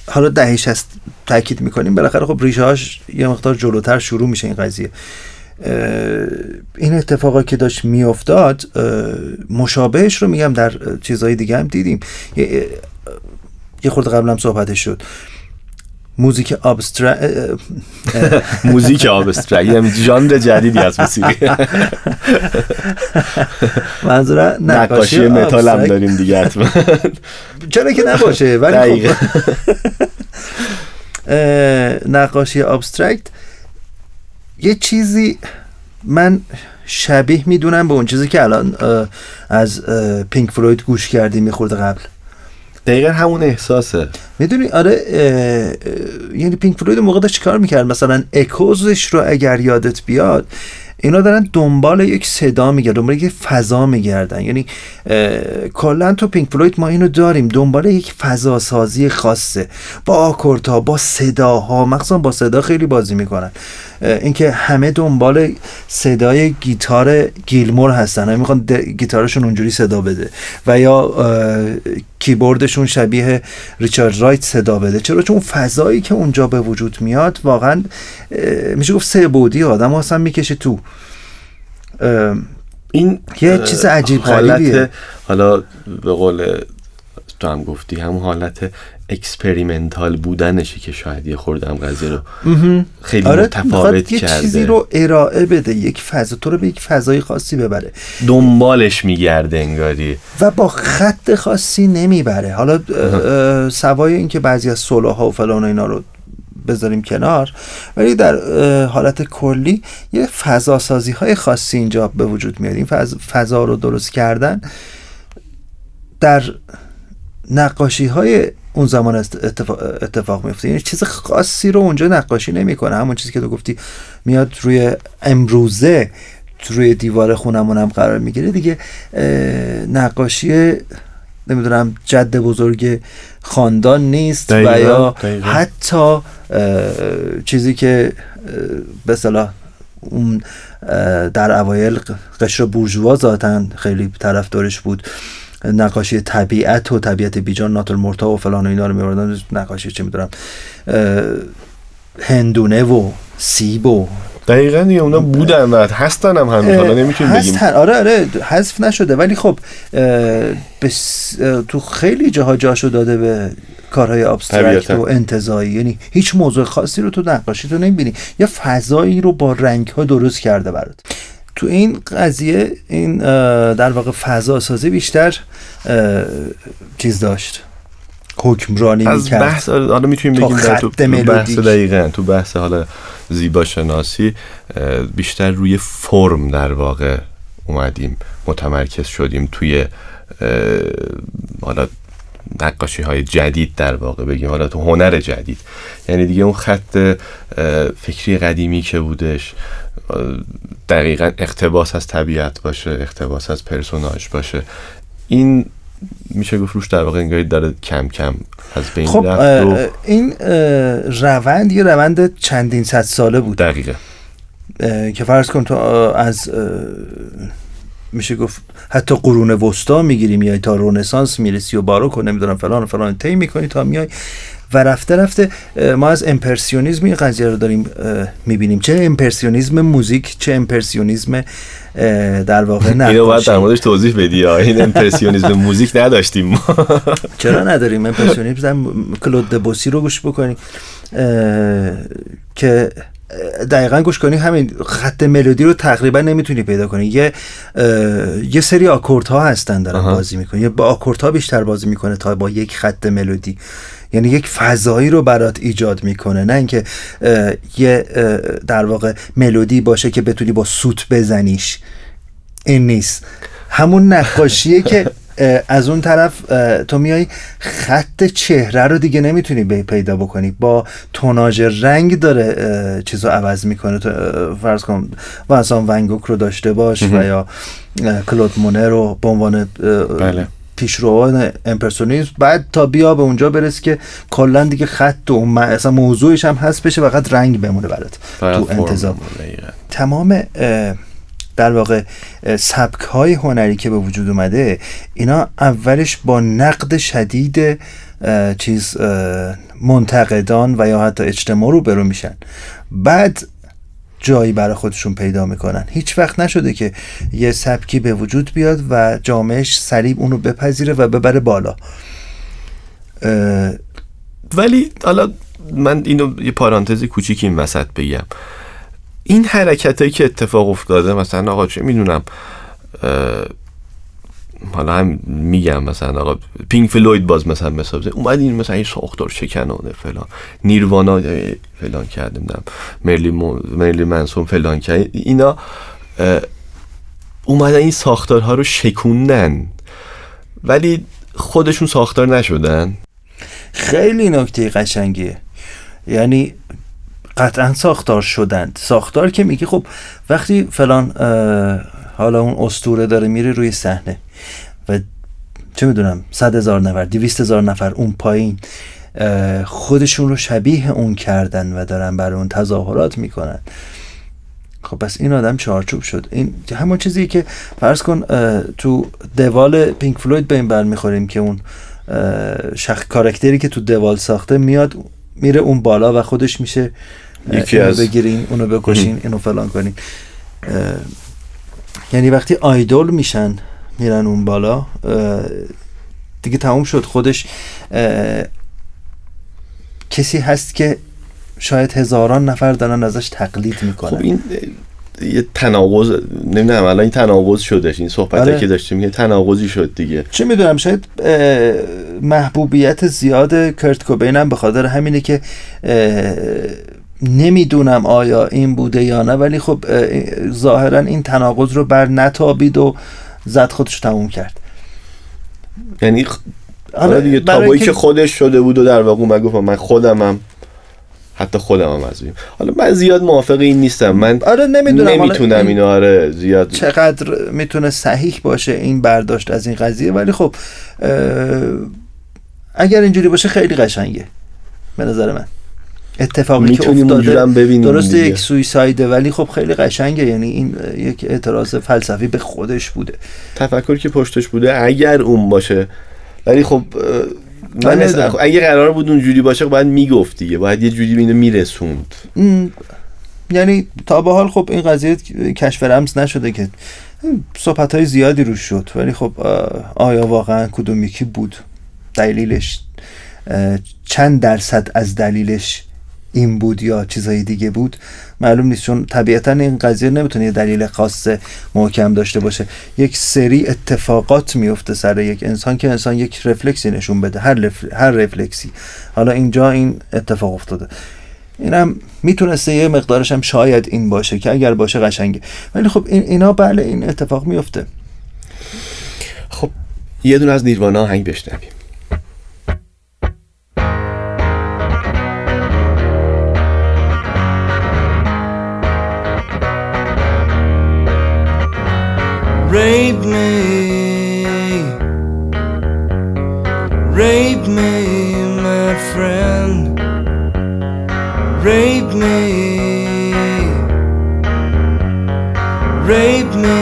حالا دهه شست تاکید می‌کنیم. بالاخره خب ریشه هاش یه مقدار جلوتر شروع میشه این قضیه. این اتفاقا که داشت میافتاد مشابهش رو میگم در چیزهای دیگه هم دیدیم. یه خورده قبلم صحبتش شد. موزیک آبسترا موزیک آبستره. یه ژانر جدیدی از موسیقی منظور نقاشی متال هم داریم دیگه حتما. چرا که نباشه ولی خب. نقاشی abstract یه چیزی من شبیه می‌دونم به اون چیزی که الان از پینک فلوید گوش کردیم میخورده قبل. دقیقا همون احساسه. می‌دونی؟ آره یعنی پینک فلوید موقع داشت چیکار می‌کرد؟ مثلا Echoes ش رو اگر یادت بیاد اینا دارن دنبال یک صدا میگردن دنبال یک فضا میگردن. یعنی کلا تو پینک فلوید ما اینو داریم دنبال یک فضا سازی خاصه. با آکوردها با صداها مخصوصا با صدا خیلی بازی می‌کنن. اینکه همه دنبال صدای گیتار گیلمور هستن. همه می‌خوان گیتارشون اونجوری صدا بده. و یا کیبوردشون شبیه ریچارد رایت صدا بده. چرا؟ چون فضایی که اونجا به وجود میاد واقعا میشه گفت سه بعدی آدم اصلا می‌کشه تو. این یه چیز عجیب حالت حالا به قول تو هم گفتی همون حالت experimental بودنشه که شاید یه خوردم قضیه رو خیلی آره متفاوت یه چیزی رو ارائه بده یک فضا تو رو به یک فضای خاصی ببره. دنبالش میگرده انگاری. و با خط خاصی نمی‌بره. حالا سوای اینکه بعضی از سولوها و فلان و اینا رو بذاریم کنار ولی در حالت کلی یه فضا سازی های خاصی اینجا به وجود میاد. این فضا رو درست کردن در نقاشی های اون زمان اتفاق, اتفاق میفته یعنی چیز خاصی رو اونجا نقاشی نمی‌کنه. همون چیزی که تو گفتی میاد روی امروزه روی دیوار خونمون هم قرار می‌گیره. دیگه نقاشی نمی‌دونم جد بزرگ خاندان نیست و یا حتی چیزی که به صلاح اون در اوایل قشر بورژوا ذاتن خیلی طرفدارش بود. نقاشی طبیعت و طبیعت بیجان ناتل مرتا و فلان و اینا رو میوردن نقاشی چه می‌دونم هندونه و سیب و دقیقا دیگه اونا بودن و هستن هم همین حالا نمی‌تونیم بگیم. آره آره حذف نشده. ولی خب بس تو خیلی جاها جاشو داده به کارهای ابسترکت و انتظایی. یعنی هیچ موضوع خاصی رو تو نقاشی تو نمی‌بینی. یا فضایی رو با رنگ ها درست کرده برات. تو این قضیه این در واقع فضا سازی بیشتر چیز داشت. حکمرانی از می‌کرد. بحث حالا می‌تونیم بگیم در تو بحث دقیقا تو بحث حالا زیبا شناسی بیشتر روی فرم در واقع اومدیم متمرکز شدیم توی حالا نقاشی های جدید در واقع بگیم حالا تو هنر جدید. یعنی دیگه اون خط فکری قدیمی که بودش دقیقا اقتباس از طبیعت باشه اقتباس از پرسوناج باشه. این میشه گفت روش در واقع انگاری داره کم کم از بین خب این روند یه روند چندین صد ساله بود. دقیقه که فرض کن تو از میشه گفت حتی قرون وسطا می‌گیری میای تا رونسانس می‌رسی و باروک و نمی‌دونم فلان و فلان طی می‌کنی تا میای و رفته رفته ما از امپرسیونیزم این قضیه رو داریم می‌بینیم. چه امپرسیونیزم موزیک چه امپرسیونیزم در واقع نه اینو باید در موردش توضیح بدی این امپرسیونیزم موزیک نداشتیم ما. چرا نداریم؟ امپرسیونیزم کلود دبوسی رو گوش بکنیم. که دقیقا گوش کنی همین خط ملودی رو تقریبا نمی‌تونی پیدا کنی. یه یه سری آکورد ها هستن دارن بازی می‌کنی با آکورد ها بیشتر بازی می‌کنه تا با یک خط ملودی. یعنی یک فضایی رو برات ایجاد می‌کنه. نه اینکه یه در واقع ملودی باشه که بتونی با سوت بزنیش. این نیست. همون نقاشیه که از اون طرف تو میای خط چهره رو دیگه نمی‌تونی پیدا بکنی. با توناژ رنگ داره چیزو عوض می‌کنه. تو فرض کن وانسان ونگوک رو داشته باش و یا کلود مونه رو به عنوان بله. پیشروان امپرسونیزم بعد تا بیا به اونجا برس که کلا دیگه خط و اصلا موضوعش هم هست بشه فقط رنگ بمونه برات. تو انتظام تمام در واقع سبک های هنری که به وجود اومده اینا اولش با نقد شدید چیز منتقدان و یا حتی اجتماع رو برو میشن. بعد جایی برای خودشون پیدا می‌کنن. هیچ وقت نشده که یه سبکی به وجود بیاد و جامعش سریع اونو بپذیره و ببره بالا. ولی حالا من اینو یه پارانتزی کوچیک این وسط بگم. این حرکت هایی که اتفاق افتاده مثلا آقا چه می‌دونم حالا هم میگم مثلا آقا پینک فلوید باز مثلا مثلا اومد این مثلا این ساختار شکنانه فلان. نیروانا فلان کردیم دم مرلی, مرلی منسون فلان کرد. اینا اومدن این ساختارها رو شکوندن. ولی خودشون ساختار نشدن. خیلی نکته قشنگیه. یعنی قطعا ساختار شدند ساختار که میگه خب وقتی فلان حالا اون استوره داره میره روی صحنه. و چه می‌دونم صد هزار نفر دویست هزار نفر اون پایین خودشون رو شبیه اون کردن و دارن برای اون تظاهرات می‌کنن. خب پس این آدم چارچوب شد. این همون چیزی که فرض کن تو دوال پینک فلوید به این بر می‌خوریم که اون شخ کارکتری که تو دوال ساخته میاد میره اون بالا و خودش میشه یکی از بگیرین اونو بکشین اینو فلان کنین. یعنی وقتی آیدول میشن میرن اون بالا. دیگه تموم شد. خودش کسی هست که شاید هزاران نفر دارن ازش تقلید می‌کنن. خب این یه تناقض نمی‌دونم الان این تناقض شدش این صحبت آره. که داشتیم یه تناقضی شد دیگه. چه می‌دونم شاید محبوبیت زیاد کرت کوبین هم به خاطر همینه که نمی‌دونم آیا این بوده یا نه ولی خب ظاهرا این تناقض رو بر نتابید و زد خودش تموم کرد. یعنی آره دیگه تابایی که خودش شده بود و در واقع من گفتم من خودمم حتی خودم هم از این. حالا من زیاد موافق این نیستم. من آره نمی‌دونم. نمی‌تونم این آره زیاد چقدر می‌تونه صحیح باشه این برداشت از این قضیه. ولی خب اگر اینجوری باشه خیلی قشنگه. به نظر من. اتفاقی که افتاده. درسته یک سویسایده ولی خب خیلی قشنگه. یعنی این یک اعتراض فلسفی به خودش بوده. تفکر که پشتش بوده اگر اون باشه. ولی خب من اگه قرار بود اونجوری باشه باید می‌گفت دیگه. باید یه جوری اینو میرسوند. یعنی تا به حال خب این قضیه کشف رمز نشده که صحبت های زیادی روش شد. ولی خب آیا واقعا کدوم یکی بود؟ دلیلش چند درصد از دلیلش این بود یا چیزهای دیگه بود معلوم نیست چون طبیعتا این قضیه نمی‌تونه یه دلیل خاص محکم داشته باشه. یک سری اتفاقات میفته سر یک انسان که انسان یک رفلکسی نشون بده هر, هر رفلکسی. حالا اینجا این اتفاق افتاده. اینم می‌تونسته یه مقدارش هم شاید این باشه که اگر باشه قشنگه. ولی خب این اینا بله این اتفاق میفته خب یه دونه از نیروانا هنگ بشنویم. Friend. Rape me, rape me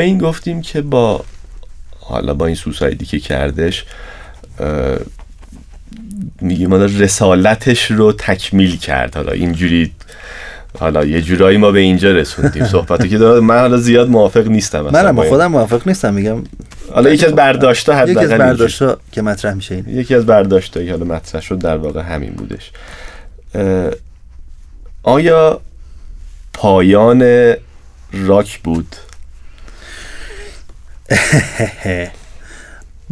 کوبین گفتیم که با حالا با این سوسایدی که کردش میگه ما رسالتش رو تکمیل کرد. حالا اینجوری حالا یه جورایی ما به اینجا رسوندیم. صحبتی که داره من حالا زیاد موافق نیستم من با خودم موافق نیستم میگم حالا یکی از برداشتا حد یکی از برداشتا که مطرح میشه این یکی از برداشتایی حالا مطرح شد در واقع همین بودش. آیا پایان راک بود؟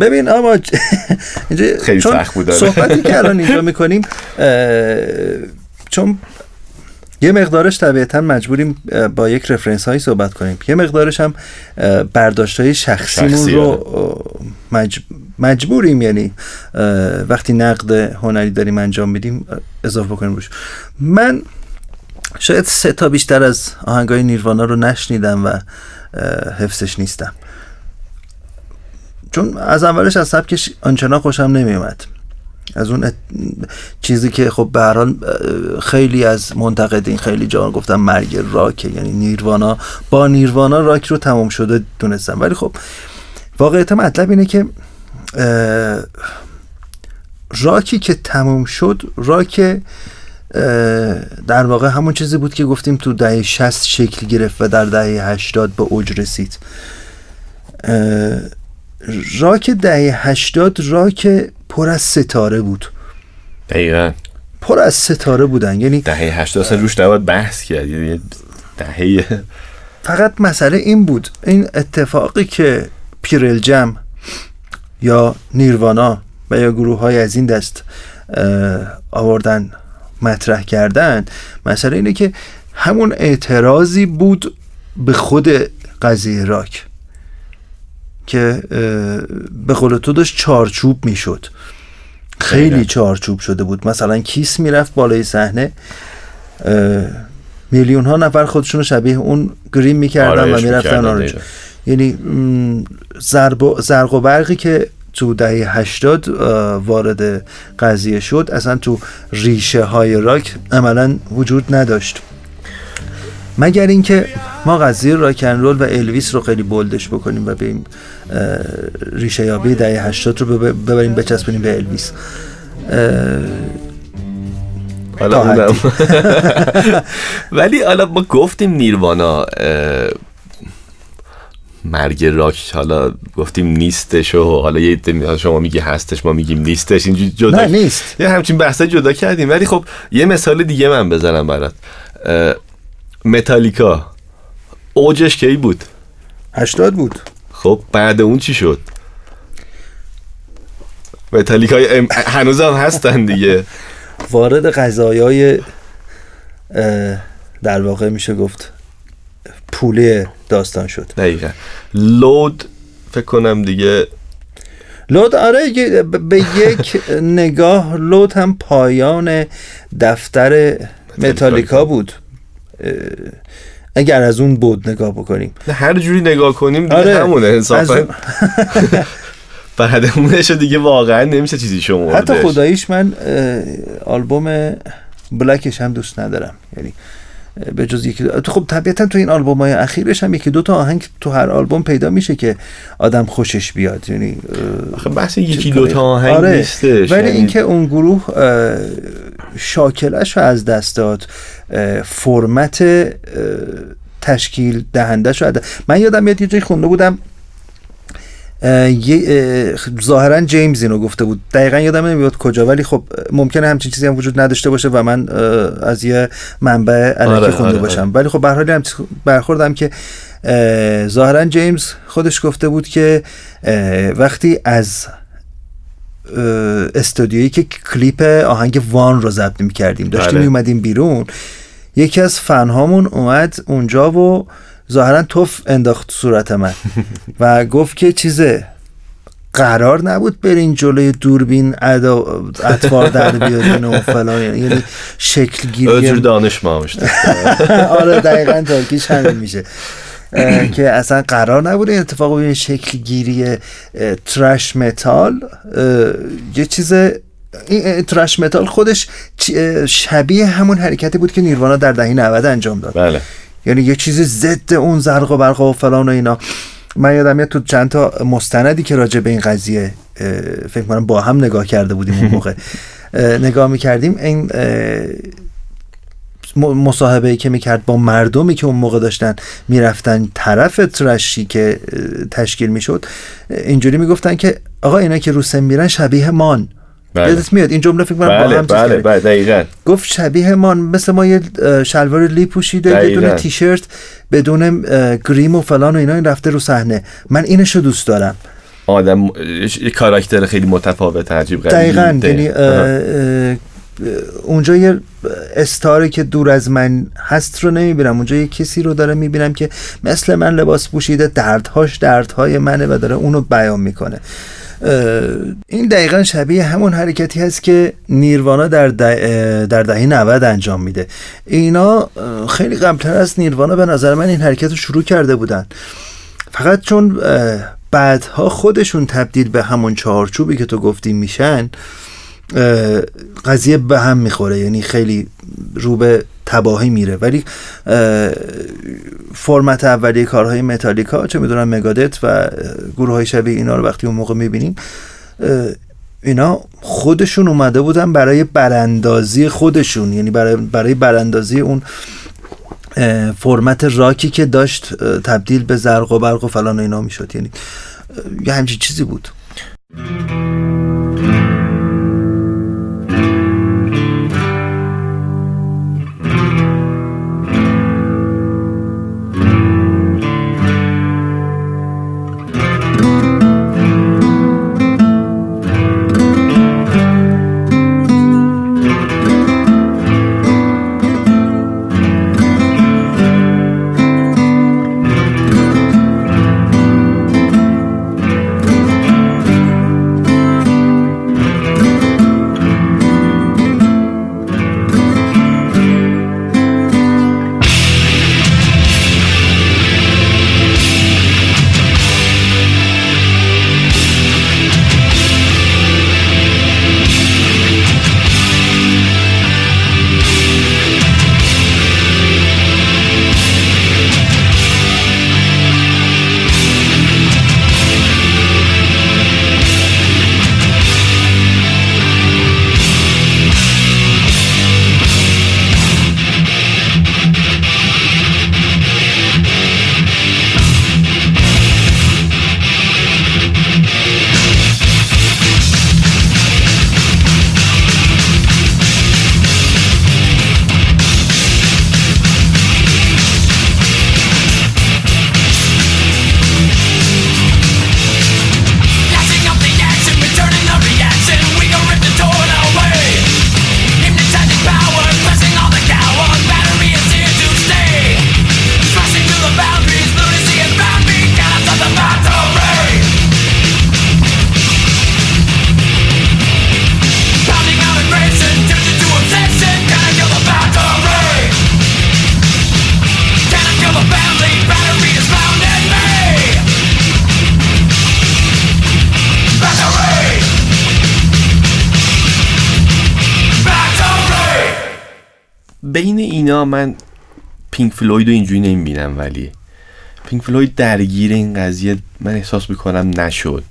ببین اما خیلی سخت بود صحبتی که الان اینجا می‌کنیم چون یه مقدارش طبیعتا مجبوریم با یک رفرنس هایی صحبت کنیم. یه مقدارش هم برداشت های شخصیمون رو مجبوریم یعنی وقتی نقد هنری داریم انجام میدیم اضافه کنیم روش. من شاید سه تا بیشتر از آهنگای نیروانا رو نشنیدم و حفظش نیستم. چون از اولش از سبکش آنچنان خوشم نمیومد از اون چیزی که خب به خیلی از منتقدین خیلی جان گفتن مرگ راکه یعنی نیروانا. با نیروانا راک رو تمام شده دونستم. ولی خب واقعیت مطلب اینه که راکی که تموم شد راک در واقع همون چیزی بود که گفتیم تو دهه 60 شکل گرفت و در دهه 80 به اوج رسید. راک دهه 80 راک پر از ستاره بود. دقیقا. پر از ستاره بودن. یعنی دهه 80 اصلا روش نباید بحث کرد. یعنی دهه فقط مسئله این بود. این اتفاقی که پیرل جم یا نیروانا و یا گروه های از این دست آوردن مطرح کردن مسئله اینه که همون اعتراضی بود به خود قضیه راک. که به قول تو داشت چارچوب می‌شد. خیلی چارچوب شده بود. مثلا کیس می‌رفت بالای صحنه میلیون ها نفر خودشون رو شبیه اون گریم می‌کردن و می‌رفتن آرنج یعنی زرق و برقی که تو دهه هشتاد وارد قضیه شد اصلا تو ریشه های راک عملا وجود نداشت. مگر اینکه ما قضیه راکن رول و الویس رو خیلی بولدش بکنیم و بریم ریشه یابی دهه 80 رو ببریم بچسبونیم به الویس. حالا ولی حالا ما گفتیم نیروانا مرگ راک حالا گفتیم نیستش و حالا یه شما میگی هستش ما میگیم نیستش اینجوری جدا نه نیست. یه همچین بحثا جدا کردیم. ولی خب یه مثال دیگه من بزنم برات. متالیکا. اوجش کی بود؟ هشتاد بود. خب بعد اون چی شد؟ متالیکا هنوز هم هستن دیگه. وارد غذایای در واقع میشه گفت پولی داستان شد. دقیقا. لود فکر کنم دیگه. لود آره به یک نگاه لود هم پایان دفتر متالیکا بود. اگر از اون بود نگاه بکنیم. هر جوری نگاه کنیم دیگه آره. همونه انصافا. بعد دیگه واقعا نمیشه چیزی شما حتی خداییش من آلبوم بلکش هم دوست ندارم. یعنی به جز یکی دو... خب طبیعتا تو این آلبوم های اخیرش هم یکی دو تا آهنگ تو هر آلبوم پیدا میشه که آدم خوشش بیاد یعنی آخه بحث یکی دو تا آهنگ آره. نیستش ولی یعنی... اینکه اون گروه شاکلش رو از دست داد فرمت تشکیل دهنده شده من یادم میاد یه جایی خونده بودم ظاهرا جیمز اینو گفته بود. دقیقا یادم نمیاد کجا ولی خب ممکنه همچین چیزی هم وجود نداشته باشه و من از یه منبع علکی آره، خونده آره، باشم. آره. ولی خب به حال هم برخوردم که ظاهرا جیمز خودش گفته بود که وقتی از استودیویی که کلیپ آهنگ وان رو ضبط می کردیم داشتیم اومدیم بیرون یکی از فنهامون اومد اونجا و ظاهرا توف انداخت صورت من. و گفت که چیزه قرار نبود برین جلوی دوربین ادا اطوار در بیارین و فلان یعنی شکل گیری. دانش ما آره دقیقا ترکیش همین میشه. که اصلا قرار نبوده این اتفاق این شکل گیری ترش متال یه چیز این ترش متال خودش شبیه همون حرکتی بود که نیروانا در دهه 90 انجام داد. بله. یعنی یه چیز ضد اون زرق و برق و فلان و اینا. من یادم تو چند تا مستندی که راجع به این قضیه فکر کنم با هم نگاه کرده بودیم اون موقع. نگاه می‌کردیم. این مصاحبه ای که می‌کرد با مردمی که اون موقع داشتن می‌رفتن طرف ترشی که تشکیل می‌شد اینجوری می‌گفتن که آقا اینا که رو میرن شبیه مان. بله. یادت میاد؟ این جمله فکر کنم بله با هم بله بله دقیقاً. گفت شبیه مان مثل ما یه شلوار لی پوشیده بدون تیشرت بدون گریم و فلان و اینا این رفته رو صحنه. من اینشو دوست دارم. آدم یه کاراکتر خیلی متفاوت عجیب غریب. دقیقاً. یعنی اونجا یه استاری که دور از من هست رو نمی‌بینم. اونجا یه کسی رو داره می‌بینم که مثل من لباس پوشیده دردهاش دردهای منه و داره اونو بیان می‌کنه. این دقیقا شبیه همون حرکتی هست که نیروانا در, در دهه 90 انجام میده. اینا خیلی قبلتر از نیروانا به نظر من این حرکت رو شروع کرده بودن. فقط چون بعدها خودشون تبدیل به همون چهارچوبی که تو گفتی میشن قضیه به هم می‌خوره. یعنی خیلی رو به تباهی میره. ولی فرمت اولیه کارهای متالیکا چه می‌دونم مگادت و گروه های شبیه اینا رو وقتی اون موقع می‌بینیم اینا خودشون اومده بودن برای براندازی خودشون. یعنی برای, برای براندازی اون فرمت راکی که داشت تبدیل به زرق و برق و فلان و اینا می‌شد. یعنی یه همچین چیزی بود. فلوید رو اینجوری نمی‌بینم ولی. پینک فلوید درگیر این قضیه من احساس می‌کنم نشد.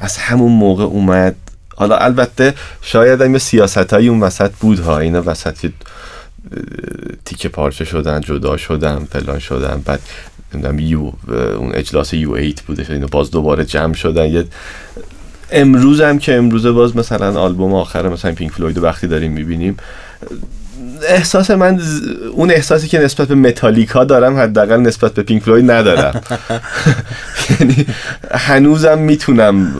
از همون موقع اومد. حالا البته شاید هم یه سیاست های اون وسط بود ها اینا وسط تیکه پارچه شدن جدا شدن فلان شدن بعد نمی‌دونم یو اون اجلاس G 8 بوده اینا باز دوباره جمع شدن. یه امروز هم که امروزه باز مثلا آلبوم آخر مثلا پینک فلوید وقتی داریم می‌بینیم احساس من اون احساسی که نسبت به متالیکا دارم حداقل نسبت به پینک فلوید ندارم. یعنی هنوزم می‌تونم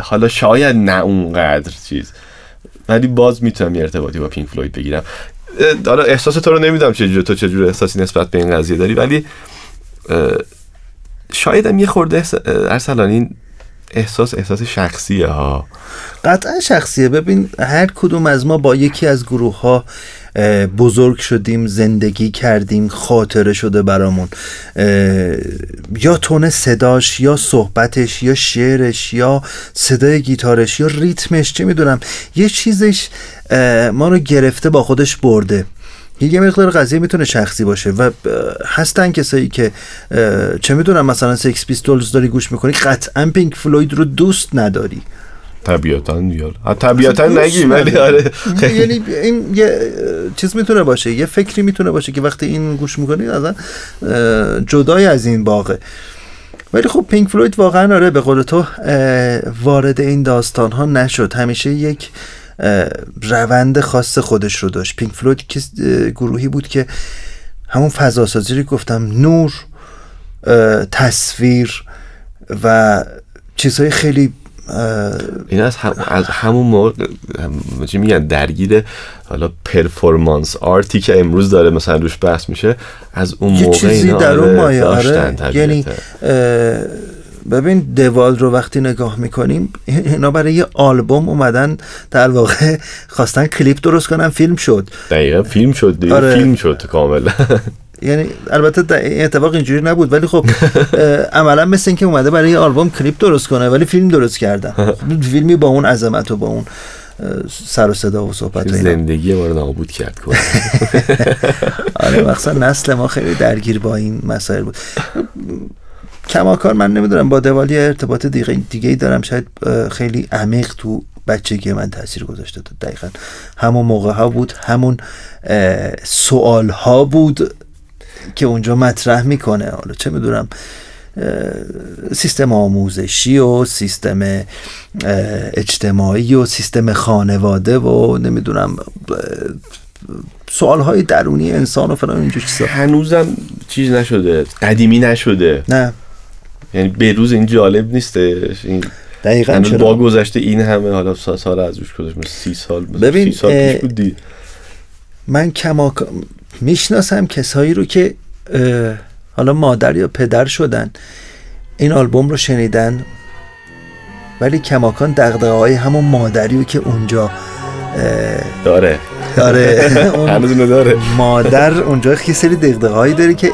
حالا شاید نه اونقدر چیز ولی باز می‌تونم یه ارتباطی با پینک فلوید بگیرم. حالا احساس تو رو نمی‌دونم چجوری تو چجور احساسی نسبت به این قضیه داری ولی شاید هم یه خورده ارسلان این احساس احساس شخصیه ها. قطعا شخصیه. ببین هر کدوم از ما با یکی از گروه ها بزرگ شدیم زندگی کردیم خاطره شده برامون. یا tone صداش یا صحبتش یا شعرش یا صدای گیتارش یا ریتمش چه می‌دونم. یه چیزش ما رو گرفته با خودش برده. یه مقدار قضیه می‌تونه شخصی باشه و هستن کسایی که چه می‌دونم مثلا سکس پیستولز داری گوش می‌کنی قطعا پینک فلوید رو دوست نداری. طبیعتا دیار طبیعتا نگی ولی آره. یعنی این یه چیز می‌تونه باشه یه فکری می‌تونه باشه که وقتی این گوش می‌کنی از جدای از این باقه ولی خب پینک فلوید واقعا آره به قول تو وارد این داستان ها نشد. همیشه یک روند خاص خودش رو داشت. پینک فلوید گروهی بود که همون فضاسازی رو گفتم نور تصویر و چیزهای خیلی این از, هم، از همون موقع چی میگن درگیر حالا پرفورمانس آرتی که امروز داره مثلا روش بحث میشه از اون موقع چیزی اینا در اون مایه آره. یعنی ببین دوال رو وقتی نگاه می‌کنیم اینا برای یه آلبوم اومدن در واقع خواستن کلیپ درست کنن فیلم شد. دقیقا فیلم شد دیگه آره. فیلم شد کاملا. یعنی البته این اتفاق اینجوری نبود ولی خب عملا مثل اینکه اومده برای یه آلبوم کلیپ درست کنه ولی فیلم درست کردن. فیلمی با اون عظمت و با اون سر و صدا و صحبت زندگی ما رو نابود کرد کنه آره مخصوصا نسل ما خیلی درگیر با این مسائل بود. کماکار من نمی‌دونم با دوالی ارتباط دیگه دیگه ای دارم. شاید خیلی عمیق تو بچگی من تاثیر گذاشته تو دقیقا. همون موقع ها بود همون سوال ها بود که اونجا مطرح می‌کنه. حالا چه می‌دونم سیستم آموزشی و سیستم اجتماعی و سیستم خانواده و نمی‌دونم سوال های درونی انسان و فلان اینجور چیزا. هنوزم چیز نشده قدیمی نشده. نه. یعنی به روز این جالب نیستش این دقیقا چرا؟ با گذشته این همه حالا سال از روش گذشت سی سال ببین سی سال پیش بودی من کما می‌شناسم کسایی رو که حالا مادر یا پدر شدن این آلبوم رو شنیدن ولی کماکان دقدقه های همون مادری رو که اونجا داره. داره. داره. مادر اونجا خیلی سری دقدقه هایی داره که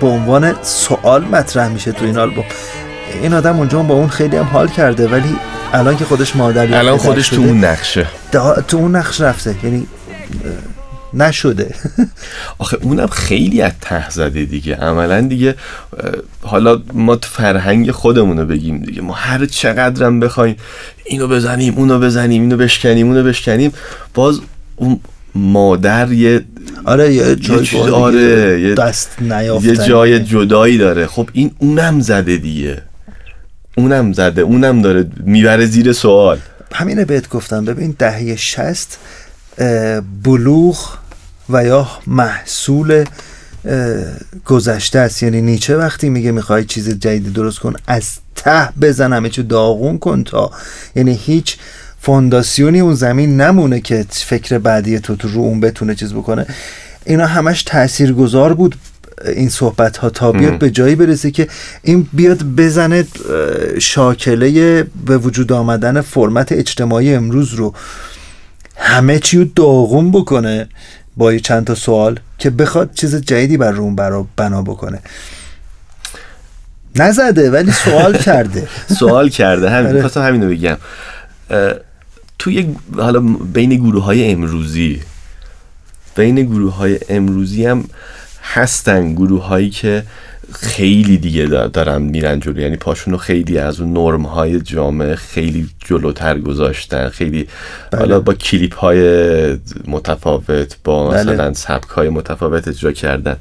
به عنوان سوال مطرح میشه تو این آلبوم. این آدم اونجا با اون خیلی هم حال کرده ولی الان که خودش مادری الان خودش تو اون نقشه. تو اون نقش رفته یعنی نشده. آخه اونم خیلی از ته زده دیگه. عملا دیگه حالا ما فرهنگ خودمونو بگیم دیگه. ما هر چقدرم بخوایم اینو بزنیم اونو بزنیم اینو بشکنیم اونو بشکنیم باز اون مادر یه آره یه جای آره یه دست یه جای جدایی داره. خب این اونم زده دیگه. اونم زده. اونم داره می‌بره زیر سوال. همینه بهت گفتم. ببین دهه شست بلوغ و یا محصول گذشته است. یعنی نیچه وقتی میگه می‌خوای چیز جدید درست کن از ته بزن همه چی داغون کن تا. یعنی هیچ فونداسیونی اون زمین نمونه که فکر بعدی تو تو رو اون بتونه چیز بکنه. اینا همش تاثیرگذار بود این صحبت ها تا بیاد به جایی برسه که این بیاد بزنه شاکله به وجود آمدن فرمت اجتماعی امروز رو. همه چی رو داغون بکنه با چند تا سوال که بخواد چیز جدیدی بر روم برا بنا بکنه. نزده ولی سوال کرده. سوال کرده. همین آره. خواستم همینو بگم. توی حالا بین گروه های امروزی بین گروه های امروزی هم هستن گروه هایی که خیلی دیگه دارن میرن جلو. یعنی پاشونو خیلی از اون نرم های جامعه خیلی جلوتر گذاشتن. خیلی بله. حالا با کلیپ های متفاوت با بله. مثلا سبک های متفاوت اجرا کردن.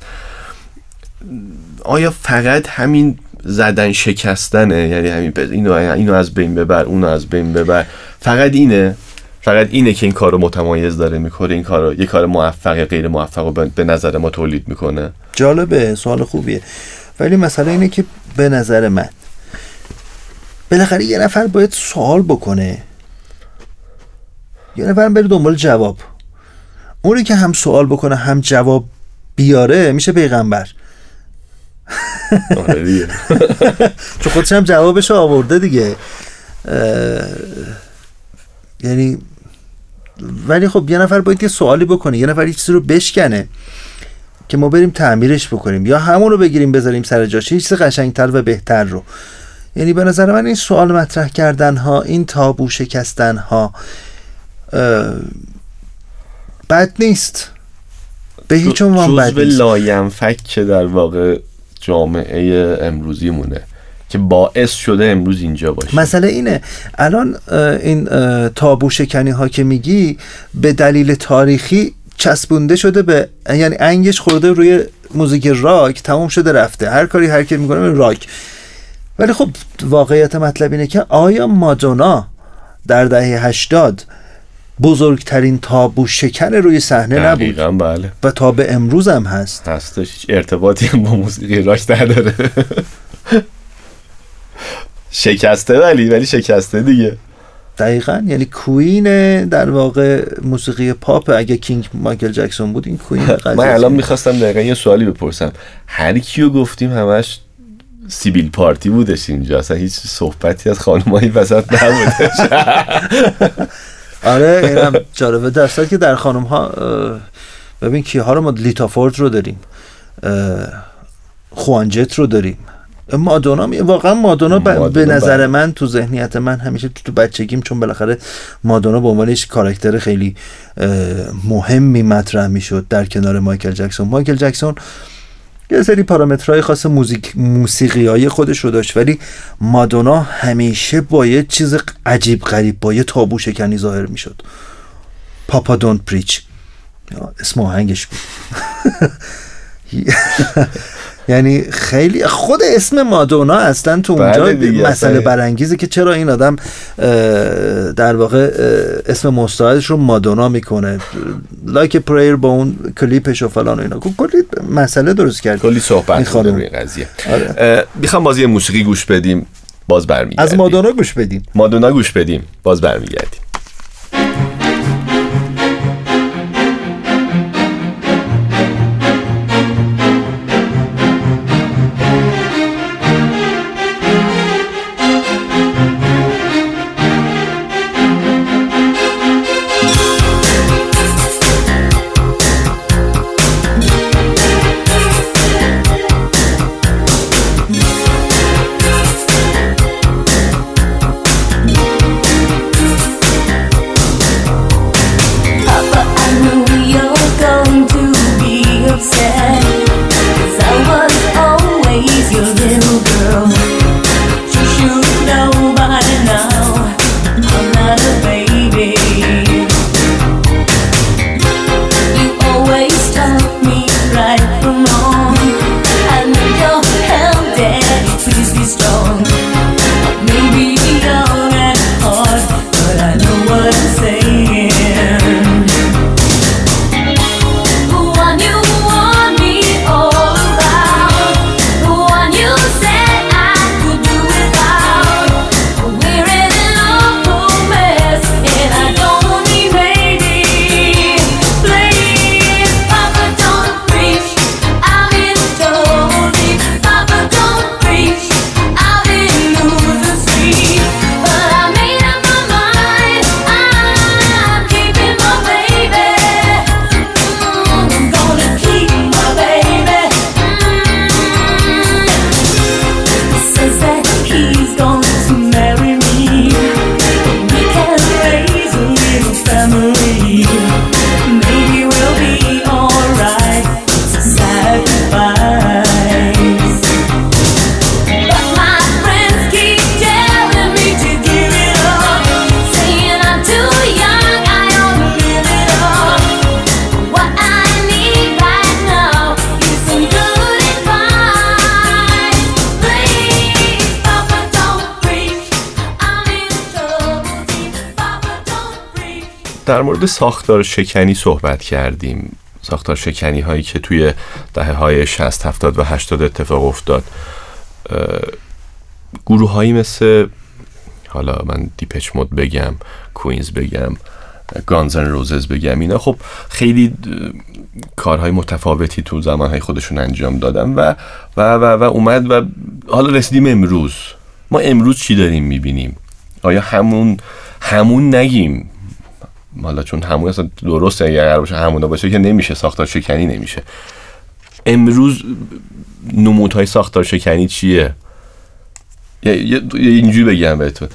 آیا فقط همین زدن شکستنه؟ یعنی همین اینو اینو از بین ببر اونو از بین ببر. فقط اینه فقط اینه که این کار رو متمایز داره می‌کنه این کار رو یه کار موفق یا غیر موفق رو به نظر ما تولید می‌کنه. جالبه سوال خوبیه. ولی مسئله اینه که به نظر من بالاخره یه نفر باید سوال بکنه. یه نفر بره دنبال جواب. اونی که هم سوال بکنه هم جواب بیاره میشه پیغمبر. آره. چون خودش هم جوابش آورده دیگه. یعنی ولی خب یه نفر باید یه سوالی بکنه یه نفر یه چیزی رو بشکنه که ما بریم تعمیرش بکنیم یا همون رو بگیریم بذاریم سر جاش یه چیز قشنگتر و بهتر رو. یعنی به نظر من این سوال مطرح کردن ها این تابو شکستن ها بد نیست. به هیچ عنوان بد نیست. لاینفک که در واقع جامعه امروزی مونه که باعث شده امروز اینجا باشه. مسئله اینه. الان این تابو شکنی ها که میگی به دلیل تاریخی چسبونده شده به یعنی انگش خورده روی موزیک راک تموم شده رفته. هر کاری هر کی می‌کنه راک. ولی خب واقعیت مطلب اینه که آیا مادونا در دهه 80 بزرگترین تابو شکن روی صحنه نبود؟ بله. و تا به امروز هم هست. هستش. ارتباطی هم با موسیقی راک نداره. شکسته ولی ولی شکسته دیگه. دقیقا. یعنی queen در واقع موسیقی پاپ اگه king مایکل جکسون بود این queen من الان می‌خواستم دقیقا یه سوالی بپرسم. هر کیو گفتیم همش سیبیل پارتی بودش اینجا؟ اصلا هیچ صحبتی از خانمایی وسط نبودش. آره اینم جالبه. در صورتی که در خانم ها ببین کیها رو ما لیتا فورد رو داریم خوانجت رو داریم. مادونا می- واقعا مادونا, ب- مادونا به نظر بله. من تو ذهنیت من همیشه تو, تو بچگیم چون بالاخره مادونا به عنوان یک کاراکتر خیلی مهمی مطرح می‌شد در کنار مایکل جکسون. مایکل جکسون یه سری پارامترهای خاص موزیک موسیقی های خودش رو داشت ولی مادونا همیشه با یه چیز عجیب غریب با یه تابو شکنی ظاهر می‌شد. پاپا دونت پریچ اسم آهنگش بود. یعنی خیلی خود اسم مادونا اصلا تو اونجا بله. مسئله برانگیزه که چرا این آدم در واقع اسم مستعارش رو مادونا می‌کنه. لایک پریر با اون کلیپش و فلان و اینا. کلی مسئله درست کرد. کلی صحبت. روی قضیه. آره. می‌خوام بازی موسیقی گوش بدیم. باز برمیگردیم. از مادونا گوش بدیم مادونا گوش بدیم. باز برمیگردیم. در مورد ساختار شکنی صحبت کردیم. ساختار شکنی هایی که توی دهه های 60 70 و 80 اتفاق افتاد. گروه هایی مثل حالا من دیپچ مود بگم کوینز بگم گانزن روزز بگم اینا خب خیلی کارهای متفاوتی تو زمانهای خودشون انجام دادن و و و, و اومد و حالا رسیدیم امروز. ما امروز چی داریم می‌بینیم؟ آیا همون همون نگیم؟ حالا چون همون اصلا درسته اگر قرار باشه همونا باشه که نمیشه ساختار شکنی نمیشه. امروز نمودهای ساختار شکنی چیه؟ یه- اینجوری بگم بهتون.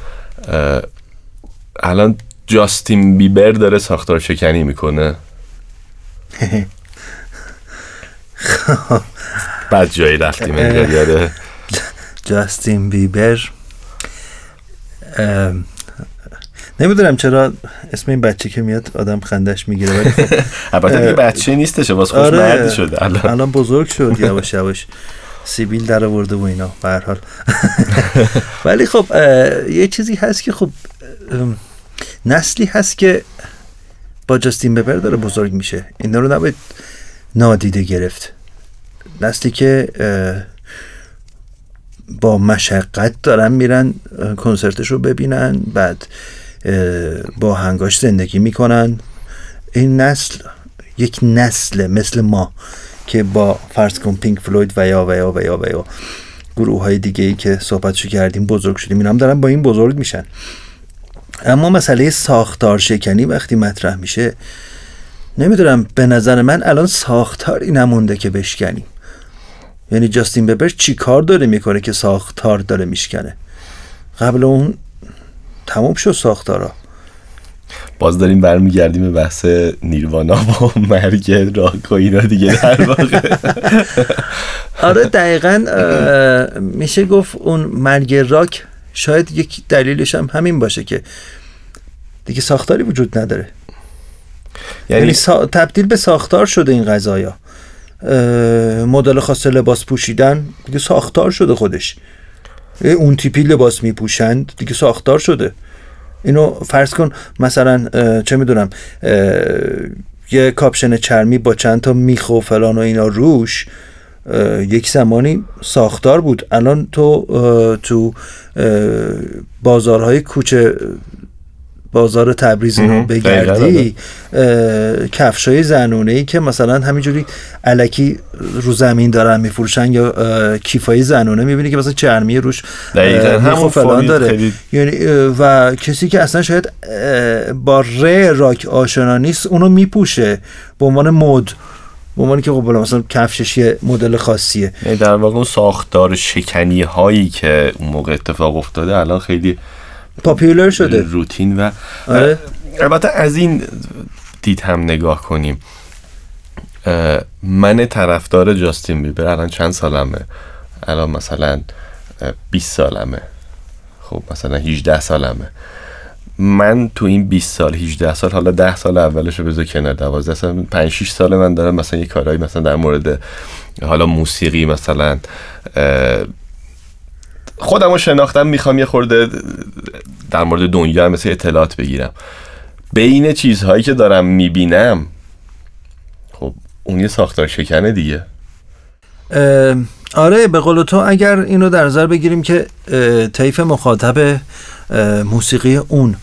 الان جاستین بیبر داره ساختار شکنی می‌کنه. بعد جایی رفتیم یاره جاستین بیبر نمی‌دونم چرا اسم این بچه که میاد آدم خندش می‌گیره ولی خب البته بچه نیستش واسه خوش آره. شده الان. الان بزرگ شد یواش یواش سیبیل در آورده و اینا به هر حال. ولی خب یه چیزی هست که خب نسلی هست که با جاستین ببر داره بزرگ میشه. اینا رو نباید نادیده گرفت. نسلی که با مشقت دارن میرن کنسرتش رو ببینن بعد با هنگاش زندگی می‌کنن. این نسل یک نسل مثل ما که با فرض کن پینک فلوید و یا و یا و یا و یا گروه های دیگه ای که صحبتشو کردیم بزرگ شدیم اینا هم دارن با این بزرگ میشن. اما مسئله ساختار شکنی وقتی مطرح میشه نمی‌دونم به نظر من الان ساختاری نمونده که بشکنیم. یعنی جاستین ببر چی کار داره می‌کنه که ساختار داره میشکنه؟ قبل اون تموم شد ساختارا. باز داریم برمیگردیم به بحث نیروانا با مرگ راک و اینا دیگه در واقع. آره دقیقا میشه گفت اون مرگ راک شاید یک دلیلش هم همین باشه که دیگه ساختاری وجود نداره. یعنی, یعنی سا... تبدیل به ساختار شده این غذایا مدل خاص لباس پوشیدن دیگه ساختار شده خودش. اون تیپی لباس میپوشند دیگه ساختار شده. اینو فرض کن مثلا چه می‌دونم یه کاپشن چرمی با چند تا میخ و فلان و اینا روش یک زمانی ساختار بود. الان تو تو بازارهای کوچه بازار تبریز مهم. بگردی اه، کفشای زنونه ای که مثلا همینجوری علکی رو زمین دارن میفروشن یا کیفای زنونه می‌بینی که مثلا چرمی روش دقیقاً. همون فلان داره. خیلی- یعنی و کسی که اصلا شاید با ر راک آشنا نیست اونو میپوشه به عنوان مد به عنوان که خب مثلا کفشش یه مدل خاصیه. یعنی در واقع اون ساختار شکنی هایی که اون موقع اتفاق افتاده الان خیلی پاپیولر شده. روتین و آره. البته از این دید هم نگاه کنیم. من طرفدار جاستین بیبر الان چند سالمه؟ الان مثلا اه، 20 سالمه. خب مثلا 18 سالمه. من تو این 20 سال 18 سال حالا 10 سال اولش رو بذار کنار 12 سال 5 6 سال من دارم مثلا یه کارهایی مثلا در مورد حالا موسیقی مثلا خودم رو شناختم می‌خوام یه خورده در مورد دنیا مثل اطلاعات بگیرم. بین چیزهایی که دارم می‌بینم خب اون یه ساختار شکنه دیگه. آره به قول تو اگر اینو در نظر بگیریم که طیف مخاطب موسیقی اون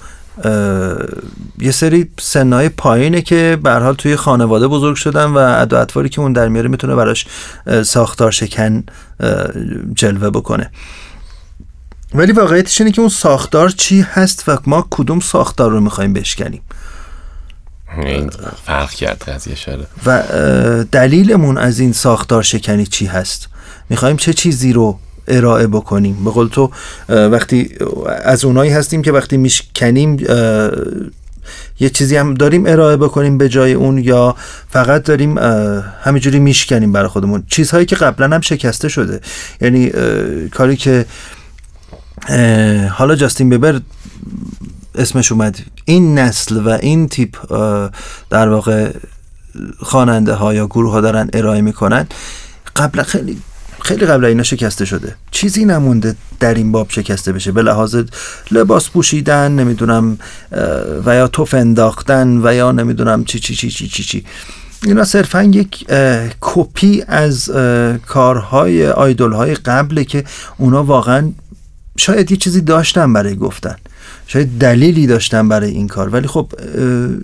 یه سری سنهای پایینه که به حال توی خانواده بزرگ شدن و ادا که اون در میاره می‌تونه براش ساختار شکن جلوه بکنه. ولی واقعیتش اینه که اون ساختار چی هست و ما کدوم ساختار رو می‌خوایم بشکنیم. این فرق کرد قضیه شده و دلیلمون از این ساختار شکنی چی هست؟ می‌خوایم چه چیزی رو ارائه بکنیم؟ به قول تو وقتی از اونایی هستیم که وقتی میشکنیم یه چیزی هم داریم ارائه بکنیم به جای اون یا فقط داریم همینجوری میشکنیم برای خودمون؟ چیزهایی که قبلا هم شکسته شده. یعنی کاری که حالا جاستین بیبر اسمش اومد. این نسل و این تیپ در واقع خواننده ها یا گروه ها دارن ارائه می‌کنن. قبلا خیلی خیلی قبل اینا شکسته شده. چیزی نمونده در این باب شکسته بشه. به لحاظ لباس پوشیدن نمی‌دونم و یا توف انداختن و یا نمی‌دونم چی چی چی چی چی چی. اینا صرفا یک کپی از کارهای آیدول های قبله که اونا واقعا شاید یه چیزی داشتن برای گفتن. شاید دلیلی داشتن برای این کار. ولی خب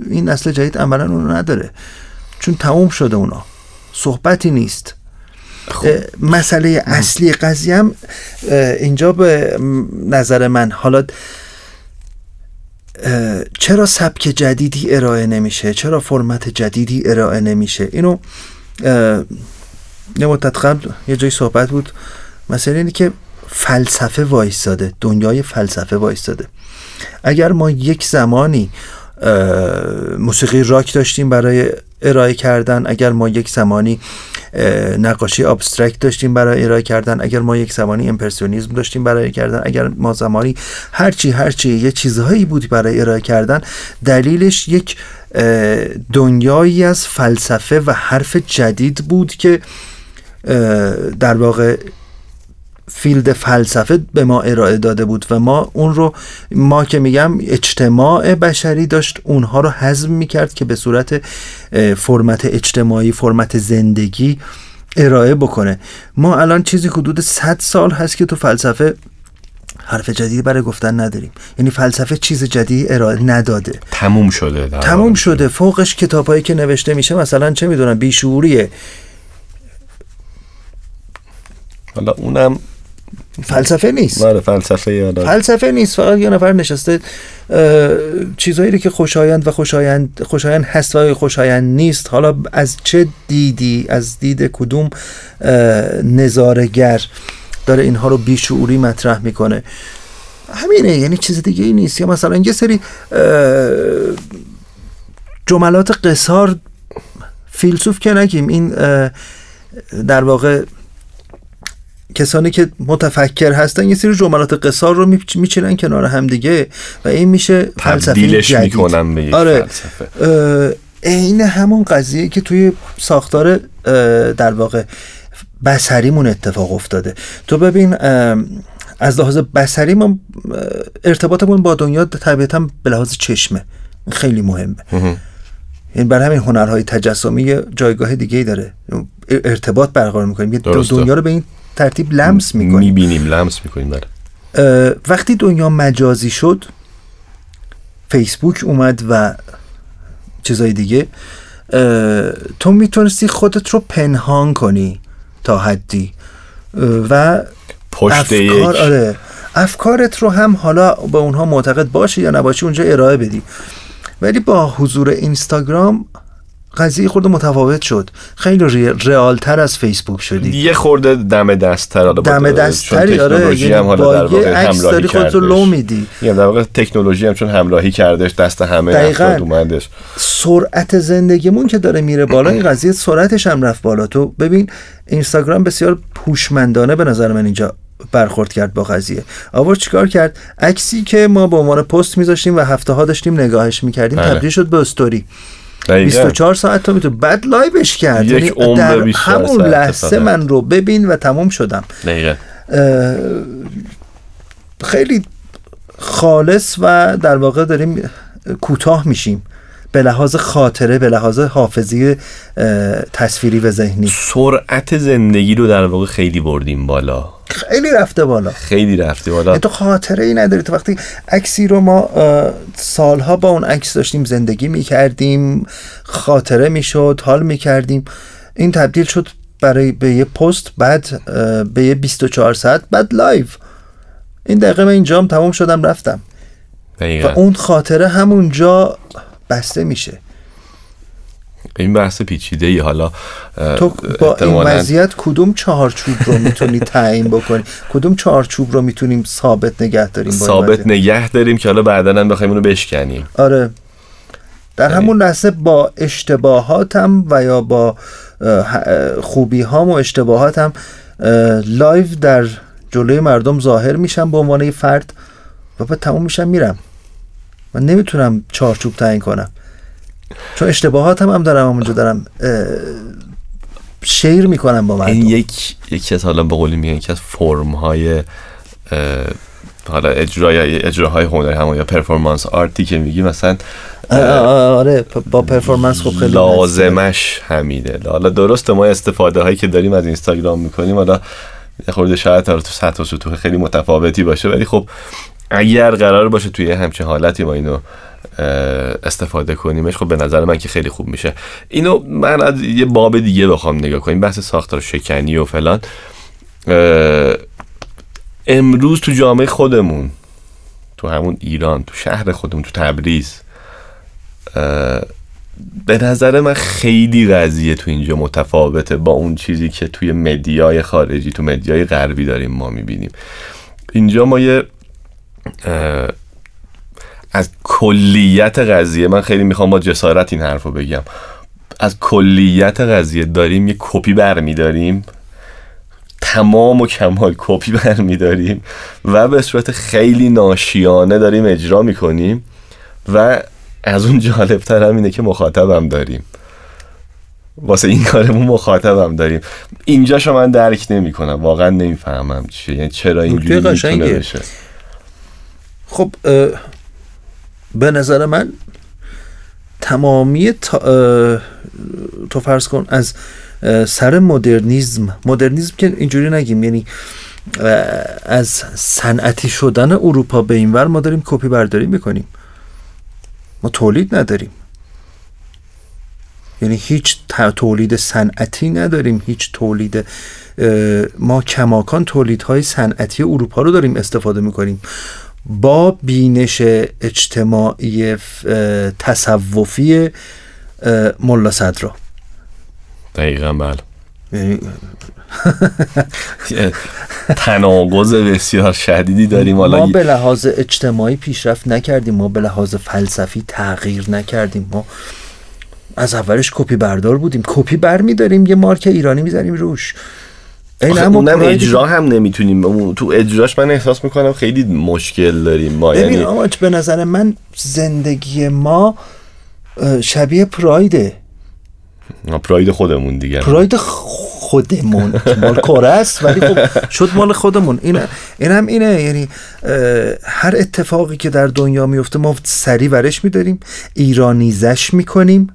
این نسل جدید عملا اونو نداره. چون تموم شده اونا. صحبتی نیست. اه، مسئله اصلی قضیه هم اینجا به نظر من حالا چرا سبک جدیدی ارائه نمیشه؟ چرا فرمت جدیدی ارائه نمیشه؟ اینو یه مدت قبل یه جای صحبت بود. مثلا اینه که فلسفه وایستاده دنیای فلسفه وایستاده. اگر ما یک زمانی موسیقی راک داشتیم برای ارائه کردن اگر ما یک زمانی نقاشی ابسترکت داشتیم برای ارائه کردن اگر ما یک زمانی امپرسیونیزم داشتیم برای کردن اگر ما زمانی هرچی هرچی یه چیزهایی بود برای ارائه کردن دلیلش یک دنیایی از فلسفه و حرف جدید بود که در واقع فیلد فلسفه به ما ارائه داده بود و ما اون رو ما که میگم اجتماع بشری داشت اونها رو هضم می‌کرد که به صورت فرمت اجتماعی فرمت زندگی ارائه بکنه. ما الان چیزی حدود 100 سال هست که تو فلسفه حرف جدیدی برای گفتن نداریم. یعنی فلسفه چیز جدیدی ارائه نداده. تموم شده تموم. شده. فوقش کتابایی که نوشته میشه مثلا چه می‌دونم بیشعوریه حالا اونم فلسفه نیست. ماره فلسفه یادا فلسفه نیست. فقط یه نفر نشسته رو که خوشایند و خوشایند خوشایند هست و خوشایند نیست. حالا از چه دیدی؟ از دید کدوم نظارگر داره اینها رو بیشعوری مطرح می‌کنه؟ همینه یعنی چیز دیگه ای نیست. یا مثلا یه سری جملات قصار فیلسوف که نگیم این در واقع کسانی که متفکر هستن یه سری جملات قصار رو میچ- میچینن کنار هم دیگه و این میشه فلسفه تبدیلش جدید. می‌کنم به یک آره. فلسفه. عین همون قضیه که توی ساختار در واقع بسریمون اتفاق افتاده. تو ببین از لحاظ بسری ما ارتباطمون با دنیا طبیعتا به لحاظ چشمه. این خیلی مهمه. یعنی برای همین هنرهای تجسمی جایگاه دیگه ای داره. ارتباط برقرار می‌کنیم یه. دنیا رو به این ترتیب لمس می‌کنیم. می‌بینیم لمس می‌کنیم بله. وقتی دنیا مجازی شد فیسبوک اومد و چیزای دیگه تو می‌تونستی خودت رو پنهان کنی تا حدی. و پشت یک. افکار آره افکارت رو هم حالا به اونها معتقد باشی یا نباشی اونجا ارائه بدی. ولی با حضور اینستاگرام قضیه خورده متفاوت شد. خیلی ری- رئالتر از فیسبوک شدی. یه خورده دم دستتر حالا با- دم چون دستتری آره یعنی هم حالا با در یه عکس همراهی داری خودت رو. لو میدی. میگم در واقع تکنولوژی هم چون همراهی کردش دست همه دقیقاً. افراد اومدش. سرعت زندگیمون که داره میره بالا این قضیه سرعتش هم رفت بالا. تو ببین اینستاگرام بسیار هوشمندانه به نظر من اینجا برخورد کرد با قضیه. آورد چیکار کرد؟ عکسی که ما به عنوان پست میذاشتیم و هفته ها داشتیم نگاهش می‌کردیم بله. تبدیل شد به استوری. دقیقاً. 24 ساعت تو می‌تونی بعد لایوش کرد. یک یعنی در 24 همون لحظه. من رو ببین و تموم شدم. دقیقاً. خیلی خالص و در واقع داریم کوتاه میشیم. به لحاظ خاطره به لحاظ حافظی تصویری و ذهنی. سرعت زندگی رو در واقع خیلی بردیم بالا. خیلی رفته بالا. خیلی رفتی بالا. یعنی تو خاطره ای نداری. تو وقتی عکسی رو ما سالها با اون عکس داشتیم زندگی می‌کردیم خاطره می‌شد حال می‌کردیم. این تبدیل شد برای به یه پست بعد به یه 24 ساعت بعد لایو. این دقیقه من اینجام تمام شدم رفتم. و دقیقاً اون خاطره همونجا بسته میشه. این بحث پیچیده ای حالا تو با این وضعیت کدوم چهارچوب رو می‌تونی تعیین بکنی؟ کدوم چهارچوب رو می‌تونیم ثابت نگه داریم ثابت؟ نگه داریم که حالا بعدا هم بخوایم اونو بشکنیم. آره. در یعنی- همون لحظه با اشتباهاتم و یا با خوبی هام و اشتباهاتم اه، live در جلوی مردم ظاهر میشم به عنوان یه فرد و بعد تموم میشم میرم. من نمی‌تونم چارچوب تعیین کنم. چون اشتباهاتم هم دارم اونجا دارم share می‌کنم با این مردم. یک یکی از حالا به قولی میگن یکی از فرم های حالا اجرای اجراهای هنر هم یا performance art ی که میگی مثلا آره با پرفورمنس خب خیلی لازمش همینه. حالا درسته ما استفاده هایی که داریم از اینستاگرام می‌کنیم حالا یه خورده شاید تو سطح و سطوح خیلی متفاوتی باشه ولی خب اگر قرار باشه توی همچین حالتی ما اینو استفاده کنیمش خب به نظر من که خیلی خوب میشه. اینو من از یه باب دیگه بخوام نگاه کنیم بحث ساختار شکنی و فلان. امروز تو جامعه خودمون تو همون ایران تو شهر خودمون تو تبریز به نظر من خیلی قضیه تو اینجا متفاوته با اون چیزی که توی media ی خارجی تو media ی غربی داریم ما می‌بینیم. اینجا ما یه از کلیت قضیه من خیلی می‌خوام با جسارت این حرف رو بگم. از کلیت قضیه داریم یه کپی برمیداریم. تمام و کمال کپی برمیداریم و به صورت خیلی ناشیانه داریم اجرا می‌کنیم و از اون جالبتر هم اینه که مخاطبم داریم. واسه این کارمون مخاطبم داریم. اینجاشو من درک نمی‌کنم. واقعا نمی‌فهمم چیه. یعنی چرا اینجوری می‌تونه. بشه. خب به نظر من تمامی تا تو فرض کن از سر مدرنیزم مدرنیزم که اینجوری نگیم یعنی از صنعتی شدن اروپا به این ور ما داریم کپی برداری می‌کنیم. ما تولید نداریم. یعنی هیچ تولید صنعتی نداریم هیچ تولید ما کماکان تولیدهای صنعتی اروپا رو داریم استفاده می‌کنیم. با بینش اجتماعی تصوفی ملا صدرا دقیقا بله. یعنی تناقض بسیار شدیدی داریم. حالا ما به لحاظ اجتماعی پیشرفت نکردیم. ما به لحاظ فلسفی تغییر نکردیم. ما از اولش کپی بردار بودیم. کپی بر میداریم یه مارک ایرانی می‌زنیم روش. این اونم پرایدی اجرا هم نمی‌تونیم. تو اجراش من احساس می‌کنم خیلی مشکل داریم ما ببین یعنی به نظر من زندگی ما شبیه پرایده. پراید خودمون دیگه. پراید خودمون. مال کره است ولی خب شد مال خودمون. این این هم اینه یعنی هر اتفاقی که در دنیا میفته ما سری ورش میداریم ایرانیزش می‌کنیم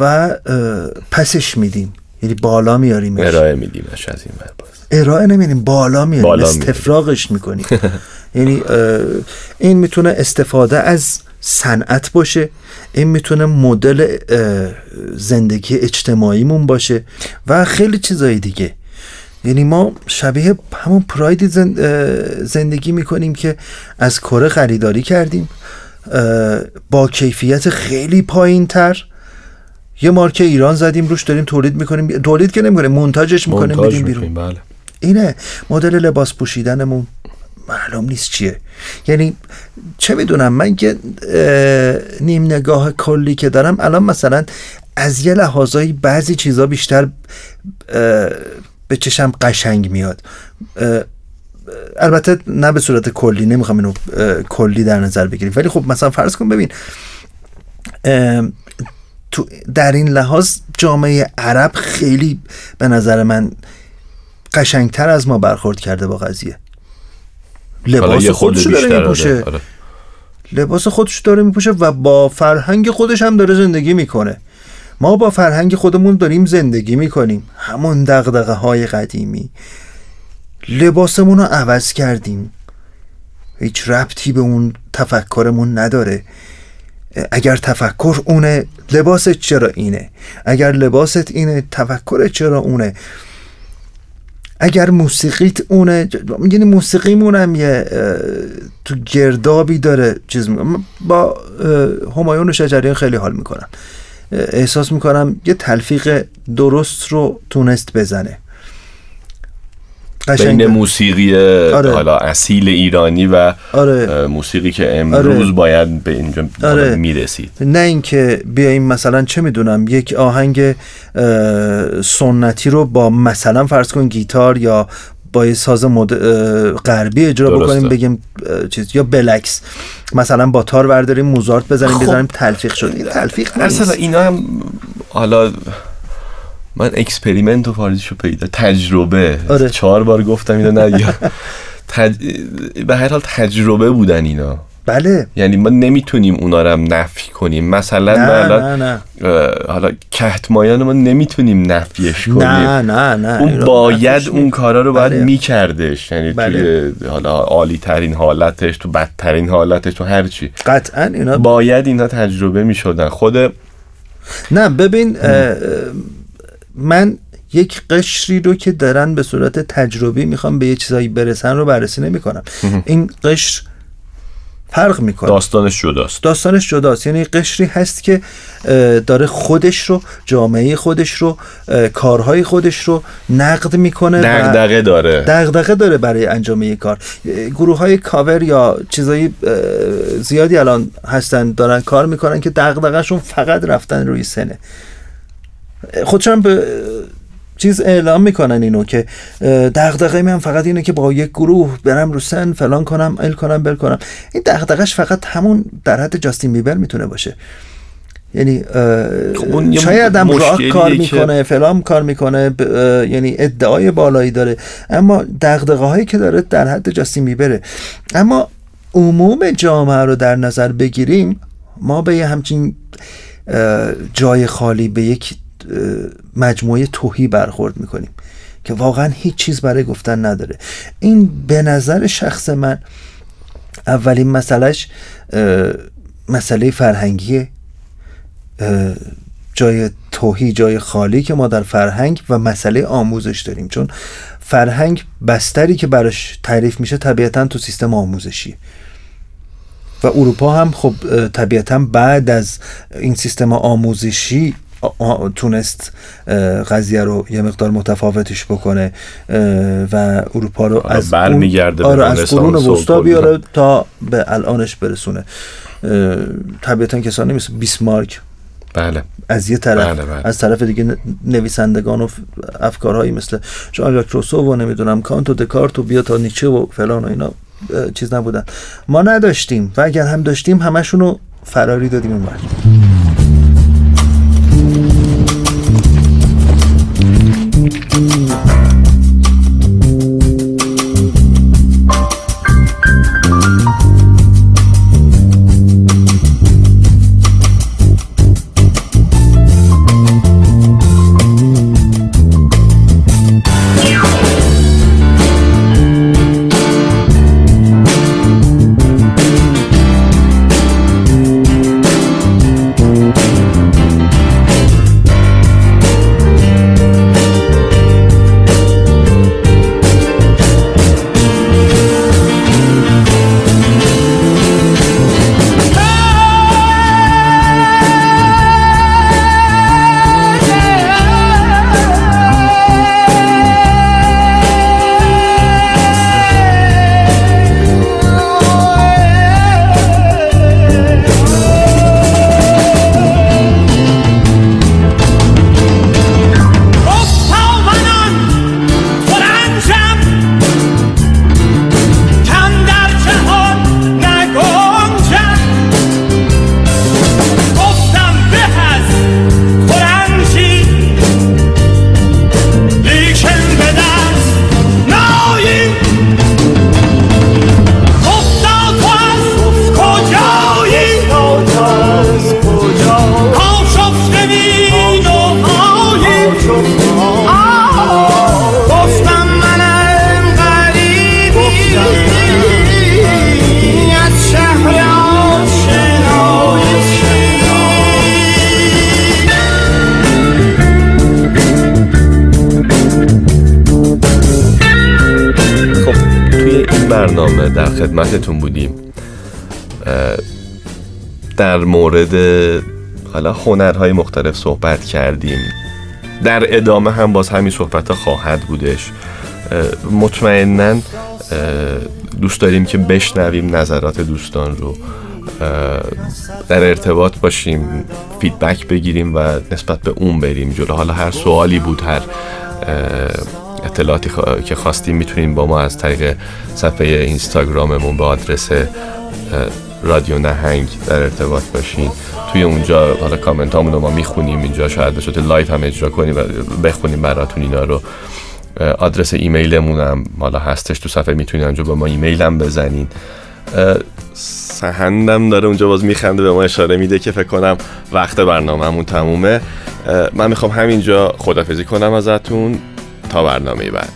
و پسش میدیم. یعنی بالا میاریمش ارائه میدیمش از این باز. ارائه نمیدیم بالا میاریم. بالا میاریم. استفراغش می‌کنیم. یعنی این می‌تونه استفاده از صنعت باشه. این می‌تونه مدل زندگی اجتماعیمون باشه و خیلی چیزای دیگه. یعنی ما شبیه همون پراید زن- اه، زندگی می‌کنیم که از کره خریداری کردیم. با کیفیت خیلی پایین تر یه مارک ایران زدیم روش داریم تولید می‌کنیم. تولید که نمی‌کنیم منتاجش می‌کنیم بدیم بیرون. بله. اینه مدل لباس پوشیدنمون معلوم نیست چیه. یعنی چه می‌دونم من که نیم نگاه کلی که دارم الان مثلا از یه لحاظایی بعضی چیزا بیشتر به چشم قشنگ میاد. البته نه به صورت کلی نمی‌خوام اینو کلی در نظر بگیریم. ولی خب مثلا فرض کن ببین تو در این لحاظ جامعه عرب خیلی به نظر من قشنگتر از ما برخورد کرده با قضیه. لباس خودشو داره بیشتر میپوشه. آره، آره. لباس خودش داره میپوشه و با فرهنگ خودش هم داره زندگی می‌کنه. ما با فرهنگ خودمون داریم زندگی می‌کنیم. همون دغدغه های قدیمی. لباسمون رو عوض کردیم. هیچ ربطی به اون تفکرمون نداره. اگر تفکر اونه لباست چرا اینه؟ اگر لباست اینه تفکرت چرا اونه؟ اگر موسیقیت اونه یعنی موسیقیمون هم یه تو گردابی داره چیز می- من با همایون شجریان خیلی حال می‌کنم. احساس می‌کنم یه تلفیق درست رو تونست بزنه. بین. موسیقی آره. حالا اصیل ایرانی و آره. موسیقی که امروز آره. باید به اینجا آره. می‌رسید نه اینکه بیایم مثلا چه می‌دونم یک آهنگ اه، سنتی رو با مثلا فرض کن گیتار یا با یه ساز مد... غربی اجرا درسته. بکنیم بگیم چیز یا بلکس مثلا با تار برداریم موزارت بزنیم خب. بزنیم تلفیق شد این تلفیق اینا هم حالا من اکسپریمنت و فارزیشو پیدا تجربه. آره. چهار بار گفتم اینا نه یا تج... به هر حال تجربه بودن اینا. بله. یعنی ما نمی‌تونیم اونا رو هم نفی کنیم. مثلا نه ما الان نه. نه حالا کهتمایان ما نمی‌تونیم نفیش کنیم. نه نه نه. اون باید اون کارا رو باید بله. میکردش. یعنی بله. توی حالا عالی ترین حالتش تو بدترین حالتش تو هر چی. قطعا اینا باید اینا تجربه می‌شدن. خود نه ببین من یک قشری رو که دارن به صورت تجربی می‌خوام به یه چیزایی برسن رو بررسی نمی کنم این قشر فرق می‌کنه. داستانش جداست. داستانش جداست. یعنی قشری هست که داره خودش رو جامعه خودش رو کارهای خودش رو نقد می‌کنه دغدغه داره. دغدغه داره برای انجام یک کار. گروه های کاور یا چیزایی زیادی الان هستن دارن کار می‌کنن که دغدغهشون فقط رفتن روی سنه. خودشون هم به چیز اعلام می‌کنن اینو که دغدغه من فقط اینه که با یک گروه برم رو سن فلان کنم ال کنم بل کنم. این دغدغش فقط همون در حد جاستین بیبر می‌تونه باشه. یعنی خب شاید هم راک کار که- می‌کنه فلان کار می‌کنه یعنی ادعای بالایی داره. اما دغدغه هایی که داره در حد جاستین بیبره. اما عموم جامعه رو در نظر بگیریم ما به یه همچین جای خالی به یک مجموعه توهی برخورد می‌کنیم که واقعا هیچ چیز برای گفتن نداره. این به نظر شخص من اولین مسئلهش مسئله فرهنگیه اه، جای توهی جای خالی که ما در فرهنگ و مسئله آموزش داریم. چون فرهنگ بستری که براش تعریف میشه طبیعتا تو سیستم آموزشی و اروپا هم خب طبیعتا بعد از این سیستم آموزشی تونست قضیه رو یه مقدار متفاوتش بکنه و اروپا رو از برمیگرده آره از رنسانس قرون وسطا. بیاره تا به الانش برسونه. طبیعتا کسانی مثل بیسمارک. بله. از یه طرف. بله، بله. از طرف دیگه نویسندگان و افکارهایی مثل ژان ژاک روسو و نمی‌دونم کانت و دکارت و بیا تا نیچه و فلان و اینا چیز نبودن. ما نداشتیم و اگر هم داشتیم همشون رو فراری دادیم اونور. Mm-hmm. هنرهای مختلف صحبت کردیم. در ادامه هم باز همین صحبت خواهد بودش. مطمئنا دوست داریم که بشنویم نظرات دوستان رو. در ارتباط باشیم فیدبک بگیریم و نسبت به اون بریم جلو. حالا هر سوالی بود هر اطلاعاتی که خواستیم می‌تونیم با ما از طریق صفحه اینستاگراممون به آدرس رادیو نهنگ در ارتباط باشین. توی اونجا حالا کامنت رو ما می‌خونیم اینجا شاید به صورت live هم اجرا کنیم و بخونیم براتون اینا رو. آدرس ایمیلمون هم حالا هستش تو صفحه می‌تونین اونجا با ما ایمیل هم بزنین. سهندم داره اونجا باز میخنده به ما اشاره میده که فکر کنم وقت برنامهمون تمومه. من می‌خوام همینجا خدافزی کنم ازتون. تا برنامه بعد.